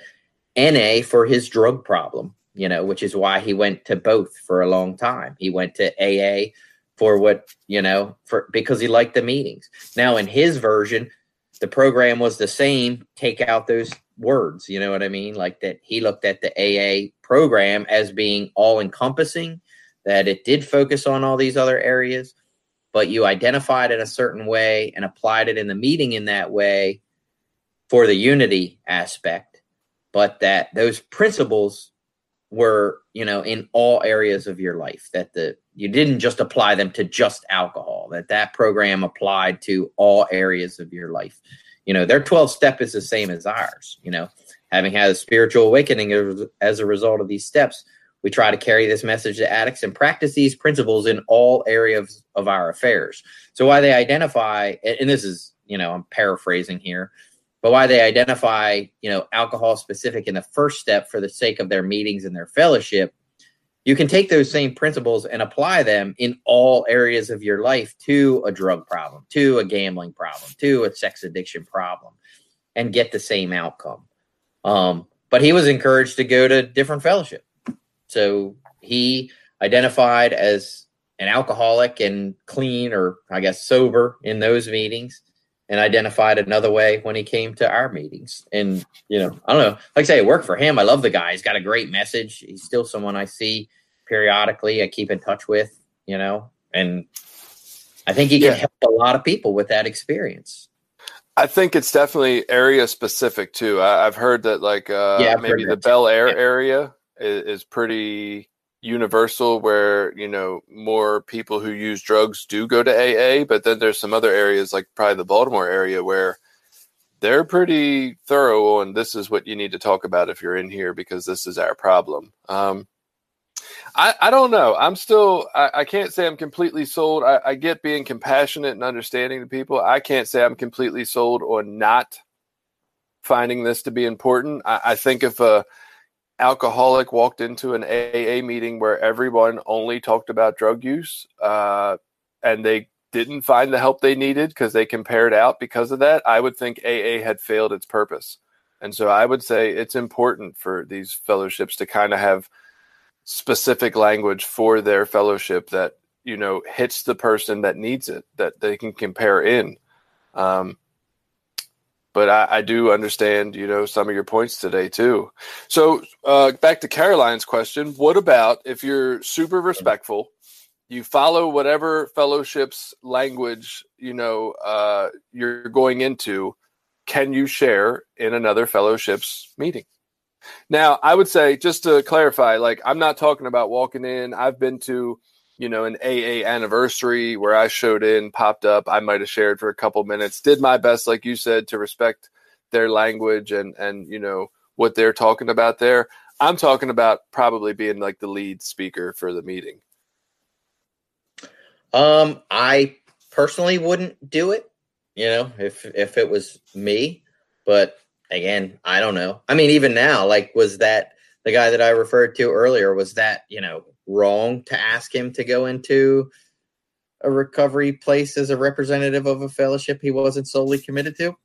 NA for his drug problem, you know, which is why he went to both for a long time. He went to AA for what you know for because he liked the meetings now in his version the program was the same take out those words you know what i mean like that he looked at the aa program as being all encompassing that it did focus on all these other areas but you identified it a certain way and applied it in the meeting in that way for the unity aspect but that those principles were you know in all areas of your life that the you didn't just apply them to just alcohol that that program applied to all areas of your life. You know their 12 step is the same as ours you know having had a spiritual awakening as- as a result of these steps we try to carry this message to addicts and practice these principles in all areas of our affairs. So why they identify and this is you know i'm paraphrasing here but why they identify you know alcohol specific in the first step for the sake of their meetings and their fellowship you can take those same principles and apply them in all areas of your life to a drug problem to a gambling problem to a sex addiction problem and get the same outcome. Um, but he was encouraged to go to different fellowship so he identified as an alcoholic and clean or i guess sober in those meetings and identified another way when he came to our meetings. And, you know, I don't know, like I say, it worked for him. I love the guy. He's got a great message. He's still someone I see periodically, I keep in touch with, you know, and I think he can Yeah. help a lot of people with that experience. I think it's definitely area specific too. I, I've heard that like uh, Yeah, maybe the that too. Bel Air Yeah. area is, is pretty universal, where you know more people who use drugs do go to AA. But then there's some other areas like probably the Baltimore area where they're pretty thorough on this is what you need to talk about if you're in here because this is our problem. Um, I, I don't know. I'm still, I, I can't say I'm completely sold. I, I get being compassionate and understanding to people. I can't say I'm completely sold on not finding this to be important. I, I think if a alcoholic walked into an AA meeting where everyone only talked about drug use uh, and they didn't find the help they needed because they compared out because of that, I would think AA had failed its purpose. And so I would say it's important for these fellowships to kind of have specific language for their fellowship that you know hits the person that needs it that they can compare in um, but I, I, do understand you know some of your points today too. So uh, back to caroline's question what about if you're super respectful you follow whatever fellowship's language you know uh, you're going into can you share in another fellowship's meeting? Now i would say just to clarify like i'm not talking about walking in. I've been to you know, an AA anniversary where I showed in, popped up. I might have shared for a couple minutes, did my best, like you said, to respect their language and and you know what they're talking about there. I'm talking about probably being like the lead speaker for the meeting. Um, I personally wouldn't do it, you know, if if it was me. But again, I don't know. I mean, even now, like, was that the guy that I referred to earlier? Was that you know wrong to ask him to go into a recovery place as a representative of a fellowship he wasn't solely committed to?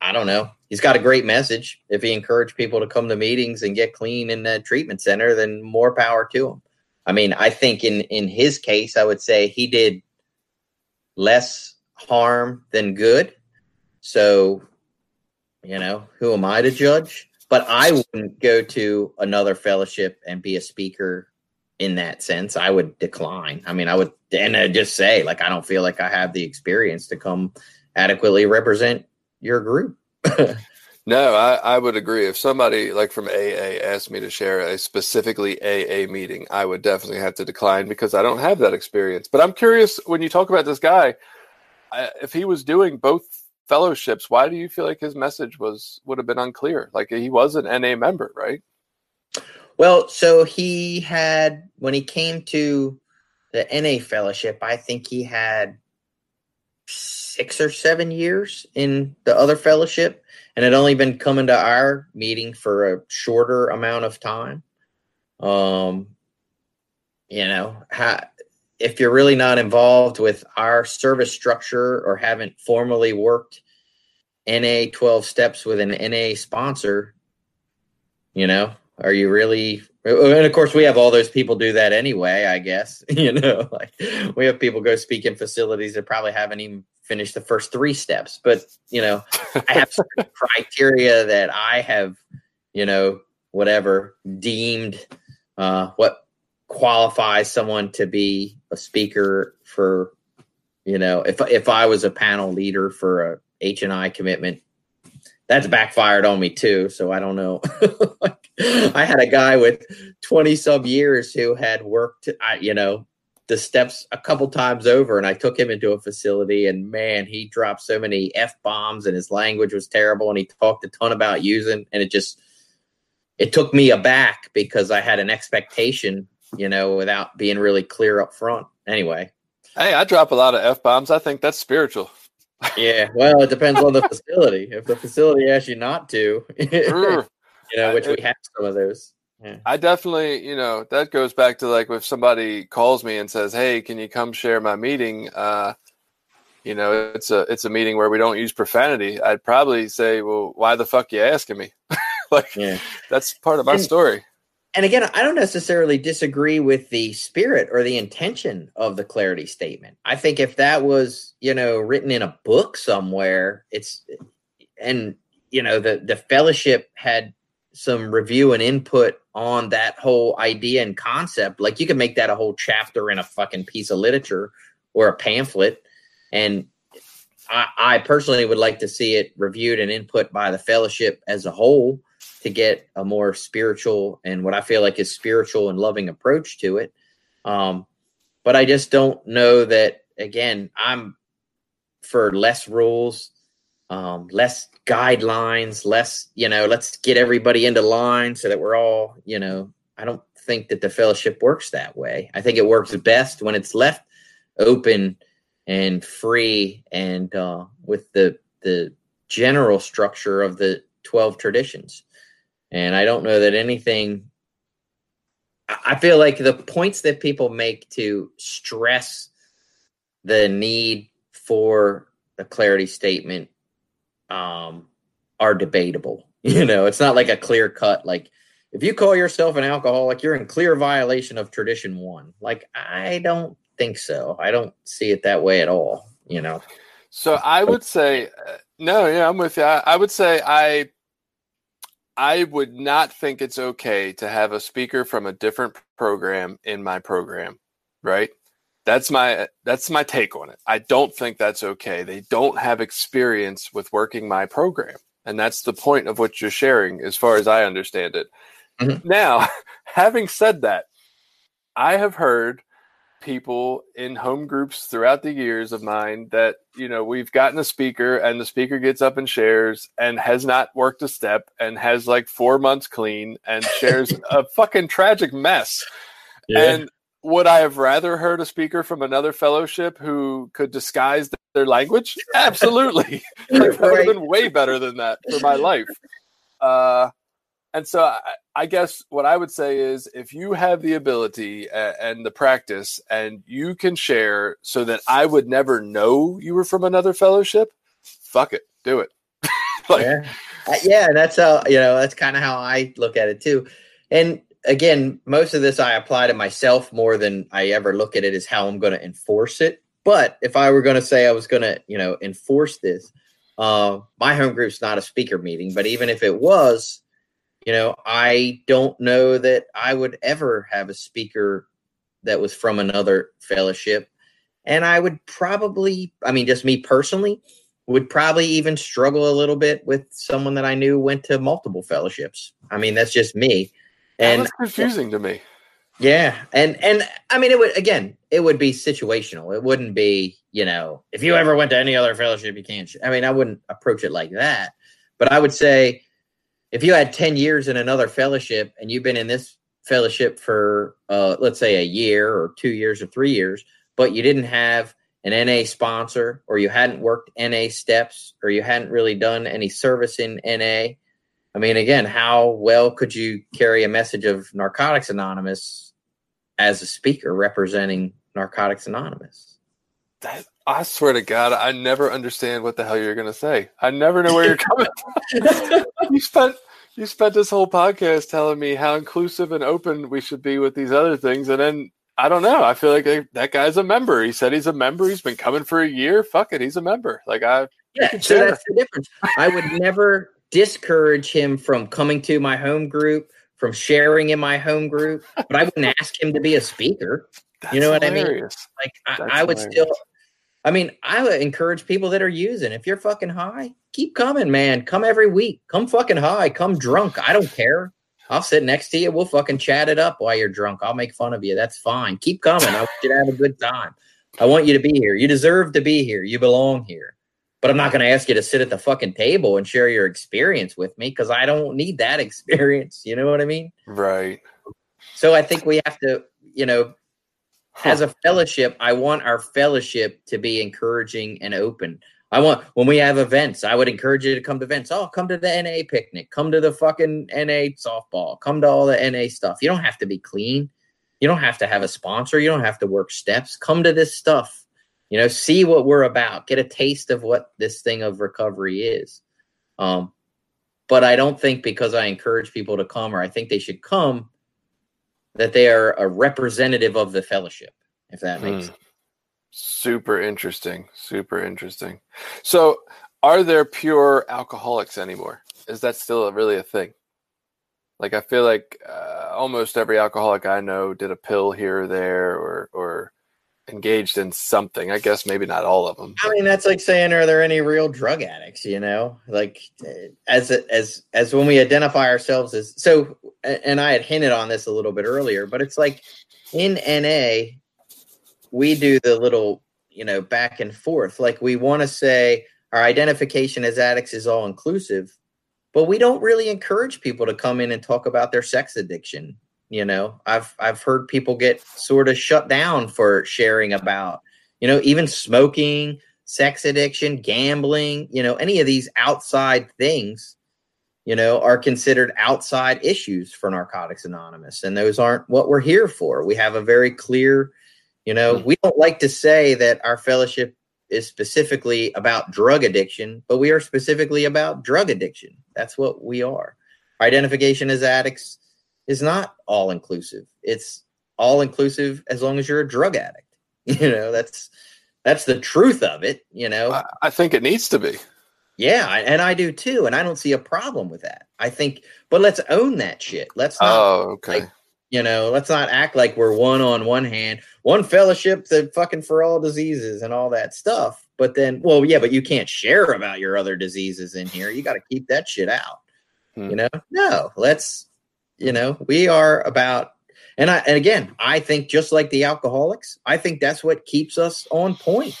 I don't know. He's got a great message. If he encouraged people to come to meetings and get clean in the treatment center, then more power to him. I mean, I think in in his case, I would say he did less harm than good. So, you know, who am I to judge? But I wouldn't go to another fellowship and be a speaker in that sense, I would decline. I mean, I would, and I just say, like, I don't feel like I have the experience to come adequately represent your group. no, I, I would agree. If somebody like from AA asked me to share a specifically AA meeting, I would definitely have to decline because I don't have that experience. But I'm curious when you talk about this guy, I, if he was doing both fellowships, why do you feel like his message was would have been unclear? Like he was an NA member, right? Well, so he had when he came to the NA fellowship, I think he had six or seven years in the other fellowship and had only been coming to our meeting for a shorter amount of time. Um, you know, how, if you're really not involved with our service structure or haven't formally worked NA 12 steps with an NA sponsor, you know, are you really? And of course, we have all those people do that anyway. I guess you know, like we have people go speak in facilities that probably haven't even finished the first three steps. But you know, I have criteria that I have, you know, whatever deemed uh, what qualifies someone to be a speaker for. You know, if if I was a panel leader for a H and I commitment, that's backfired on me too. So I don't know. I had a guy with 20 some years who had worked, I, you know, the steps a couple times over, and I took him into a facility, and man, he dropped so many f bombs, and his language was terrible, and he talked a ton about using, and it just it took me aback because I had an expectation, you know, without being really clear up front. Anyway, hey, I drop a lot of f bombs. I think that's spiritual. Yeah, well, it depends on the facility. If the facility asks you not to, you know, which we have some of those. Yeah. I definitely, you know, that goes back to like if somebody calls me and says, "Hey, can you come share my meeting?" Uh, you know, it's a it's a meeting where we don't use profanity. I'd probably say, "Well, why the fuck you asking me?" like, yeah. that's part of my and, story. And again, I don't necessarily disagree with the spirit or the intention of the clarity statement. I think if that was, you know, written in a book somewhere, it's and you know the the fellowship had some review and input on that whole idea and concept, like you could make that a whole chapter in a fucking piece of literature or a pamphlet. And I, I personally would like to see it reviewed and input by the fellowship as a whole to get a more spiritual and what I feel like is spiritual and loving approach to it. Um, but I just don't know that again, I'm for less rules, um, less guidelines, less, you know, let's get everybody into line so that we're all, you know, I don't think that the fellowship works that way. I think it works best when it's left open and free and uh, with the the general structure of the 12 traditions. And I don't know that anything I feel like the points that people make to stress the need for the clarity statement um, are debatable. You know, it's not like a clear cut, like if you call yourself an alcoholic, you're in clear violation of tradition one. Like, I don't think so. I don't see it that way at all. You know. So I would say, uh, no, yeah, I'm with you. I, I would say I, I would not think it's okay to have a speaker from a different program in my program, right? That's my that's my take on it. I don't think that's okay. They don't have experience with working my program, and that's the point of what you're sharing, as far as I understand it. Mhm. Now, having said that, I have heard people in home groups throughout the years of mine that you know we've gotten a speaker and the speaker gets up and shares and has not worked a step and has like four months clean and shares a fucking tragic mess and would I have rather heard a speaker from another fellowship who could disguise their language? Absolutely. like, that would have been way better than that for my life. Uh, and so I, I guess what I would say is if you have the ability and the practice and you can share so that I would never know you were from another fellowship, fuck it, do it. like, yeah. Yeah, that's how you know. That's kind of how I look at it too. And again, most of this I apply to myself more than I ever look at it as how I'm going to enforce it. But if I were going to say I was going to, you know, enforce this, uh, my home group's not a speaker meeting. But even if it was, you know, I don't know that I would ever have a speaker that was from another fellowship. And I would probably, I mean, just me personally, would probably even struggle a little bit with someone that I knew went to multiple fellowships. I mean, that's just me. And was confusing to me. yeah, and and I mean, it would again, it would be situational. It wouldn't be, you know, if you ever went to any other fellowship, you can't. I mean, I wouldn't approach it like that. But I would say, if you had ten years in another fellowship and you've been in this fellowship for, uh, let's say, a year or two years or three years, but you didn't have an NA sponsor, or you hadn't worked NA steps, or you hadn't really done any service in NA. I mean, again, how well could you carry a message of Narcotics Anonymous as a speaker representing Narcotics Anonymous? That, I swear to God, I never understand what the hell you're going to say. I never know where you're coming. you spent you spent this whole podcast telling me how inclusive and open we should be with these other things, and then I don't know. I feel like I, that guy's a member. He said he's a member. He's been coming for a year. Fuck it, he's a member. Like I, Yeah, so that's the difference. I would never discourage him from coming to my home group, from sharing in my home group, but I wouldn't ask him to be a speaker. that's You know what I mean? Like I, I would hilarious. still. I mean, I would encourage people that are using. If you're fucking high, keep coming, man. Come every week. Come fucking high. Come drunk. I don't care. I'll sit next to you. We'll fucking chat it up while you're drunk. I'll make fun of you. That's fine. Keep coming. I want you to have a good time. I want you to be here. You deserve to be here. You belong here. But I'm not going to ask you to sit at the fucking table and share your experience with me because I don't need that experience. You know what I mean? Right. So I think we have to, you know, as a fellowship, I want our fellowship to be encouraging and open. I want when we have events, I would encourage you to come to events. Oh, come to the NA picnic, come to the fucking NA softball, come to all the NA stuff. You don't have to be clean. You don't have to have a sponsor. You don't have to work steps. Come to this stuff. You know, see what we're about. Get a taste of what this thing of recovery is. Um, but I don't think because I encourage people to come or I think they should come that they are a representative of the fellowship, if that makes Hmm. sense. Super interesting. Super interesting. So, are there pure alcoholics anymore? Is that still really a thing? Like, I feel like uh, almost every alcoholic I know did a pill here or there, or or engaged in something. I guess maybe not all of them. I mean, that's like saying, are there any real drug addicts? You know, like as as as when we identify ourselves as so. And I had hinted on this a little bit earlier, but it's like in NA, we do the little you know back and forth. Like we want to say our identification as addicts is all inclusive, but we don't really encourage people to come in and talk about their sex addiction. You know, I've I've heard people get sort of shut down for sharing about you know, even smoking, sex addiction, gambling, you know, any of these outside things, you know, are considered outside issues for Narcotics Anonymous. And those aren't what we're here for. We have a very clear, you know, Mhm. we don't like to say that our fellowship is specifically about drug addiction, but we are specifically about drug addiction. That's what we are. Our identification as addicts is not all inclusive. It's all inclusive as long as you're a drug addict You know, that's that's the truth of it. You know, I, I think it needs to be. yeah, I- and I do too, and I don't see a problem with that. I think, but let's own that shit. Let's not Oh, okay. like- you know, let's not act like we're one on one hand, one fellowship that fucking for all diseases and all that stuff. But then, well, yeah, but you can't share about your other diseases in here. You got to keep that shit out. Hmm. You know, no, let's, you know, we are about, and I, and again, I think just like the alcoholics, I think that's what keeps us on point.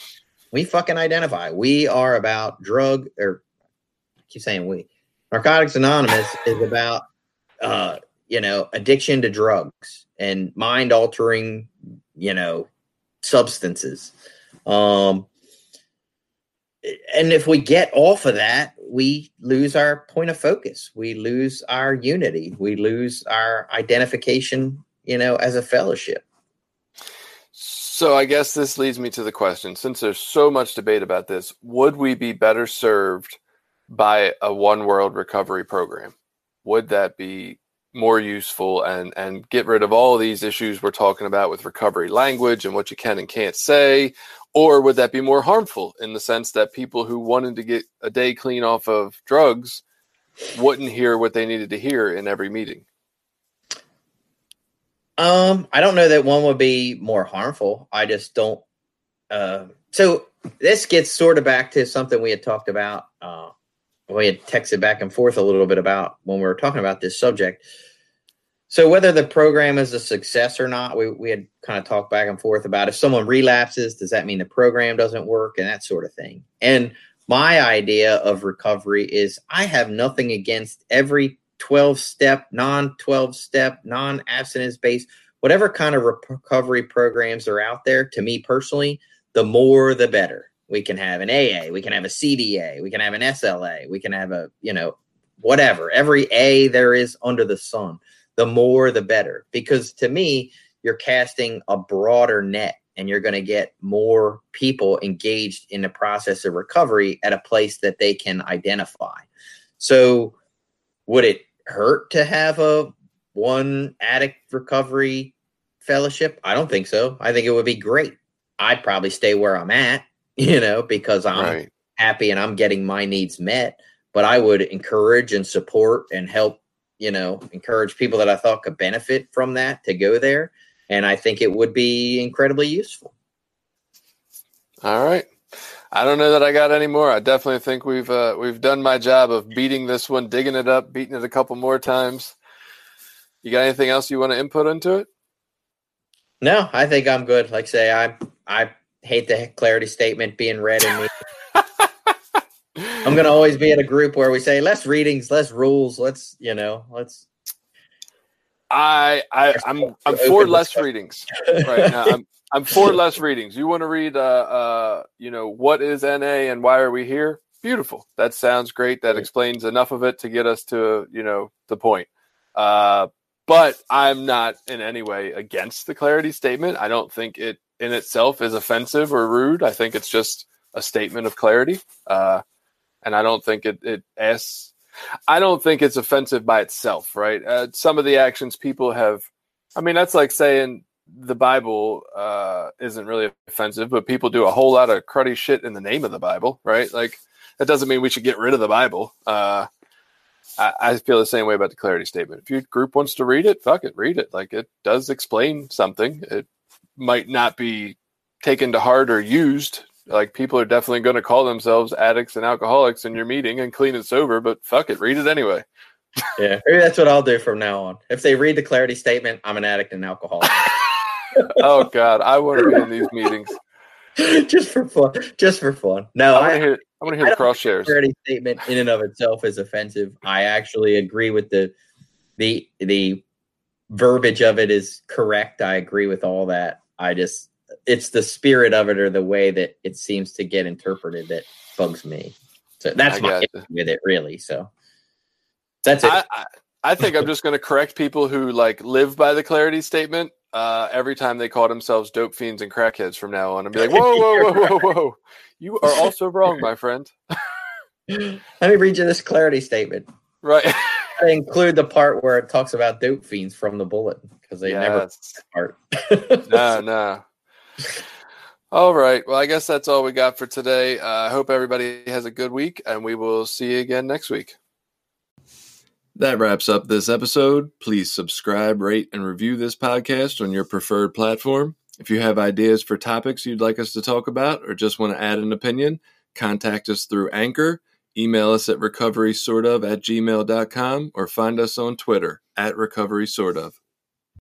We fucking identify. We are about drug or I keep saying we. Narcotics Anonymous is about uh you know addiction to drugs and mind altering you know substances um and if we get off of that we lose our point of focus. We lose our unity. We lose our identification you know as a fellowship. So I guess this leads me to the question. Since there's so much debate about this, would we be better served by a one world recovery program? Would that be more useful and and get rid of all these issues we're talking about with recovery language and what you can and can't say or would that be more harmful in the sense that people who wanted to get a day clean off of drugs wouldn't hear what they needed to hear in every meeting? Um, I don't know that one would be more harmful. I just don't. Uh, so this gets sort of back to something we had talked about. Uh, we had texted back and forth a little bit about when we were talking about this subject. So whether the program is a success or not, we we had kind of talked back and forth about if someone relapses, does that mean the program doesn't work and that sort of thing. And my idea of recovery is I have nothing against every 12 step, non 12 step, non abstinence based, whatever kind of recovery programs are out there. To me personally, the more the better. We can have an AA, we can have a CDA, we can have an SLA, we can have a, you know, whatever, every A there is under the sun. The more the better. Because to me, you're casting a broader net and you're going to get more people engaged in the process of recovery at a place that they can identify. So, would it hurt to have a one addict recovery fellowship? I don't think so. I think it would be great. I'd probably stay where I'm at, you know, because I'm right. happy and I'm getting my needs met. But I would encourage and support and help, you know, encourage people that I thought could benefit from that to go there. And I think it would be incredibly useful. All right. I don't know that I got any more. I definitely think we've uh, we've done my job of beating this one, digging it up, beating it a couple more times. You got anything else you want to input into it? No, I think I'm good. Like say, I I hate the clarity statement being read in me. I'm gonna always be in a group where we say less readings, less rules. Let's you know, let's I I I'm I'm for less readings right now. I'm I'm for less readings. You want to read uh uh you know what is NA and why are we here? Beautiful. That sounds great. That explains enough of it to get us to you know the point. Uh, but I'm not in any way against the clarity statement. I don't think it in itself is offensive or rude. I think it's just a statement of clarity. Uh, and I don't think it it asks I don't think it's offensive by itself, right? Uh, some of the actions people have, I mean, that's like saying the Bible uh, isn't really offensive, but people do a whole lot of cruddy shit in the name of the Bible, right? Like, that doesn't mean we should get rid of the Bible. Uh, I, I feel the same way about the clarity statement. If your group wants to read it, fuck it, read it. Like, it does explain something. It might not be taken to heart or used like people are definitely going to call themselves addicts and alcoholics in your meeting and clean and sober, but fuck it, read it anyway. yeah. Maybe that's what I'll do from now on. If they read the clarity statement, I'm an addict and alcoholic. oh God, I want to be in these meetings. just for fun. Just for fun. No, I want to hear. I want to hear the cross shares. clarity statement in and of itself is offensive. I actually agree with the the the verbiage of it is correct. I agree with all that. I just it's the spirit of it or the way that it seems to get interpreted that bugs me. So that's I my with it, really. So that's it. I, I, I think I'm just going to correct people who like live by the clarity statement. Uh, every time they call themselves dope fiends and crackheads from now on, and be like, whoa, whoa, whoa, whoa, whoa! You are also wrong, my friend. Let me read you this clarity statement. Right? I include the part where it talks about dope fiends from the bullet because they never part. no, no. All right. Well, I guess that's all we got for today. Uh, I hope everybody has a good week, and we will see you again next week. That wraps up this episode. Please subscribe, rate, and review this podcast on your preferred platform. If you have ideas for topics you'd like us to talk about or just want to add an opinion, contact us through Anchor, email us at recoverysortof at gmail.com, or find us on Twitter at recoverysortof.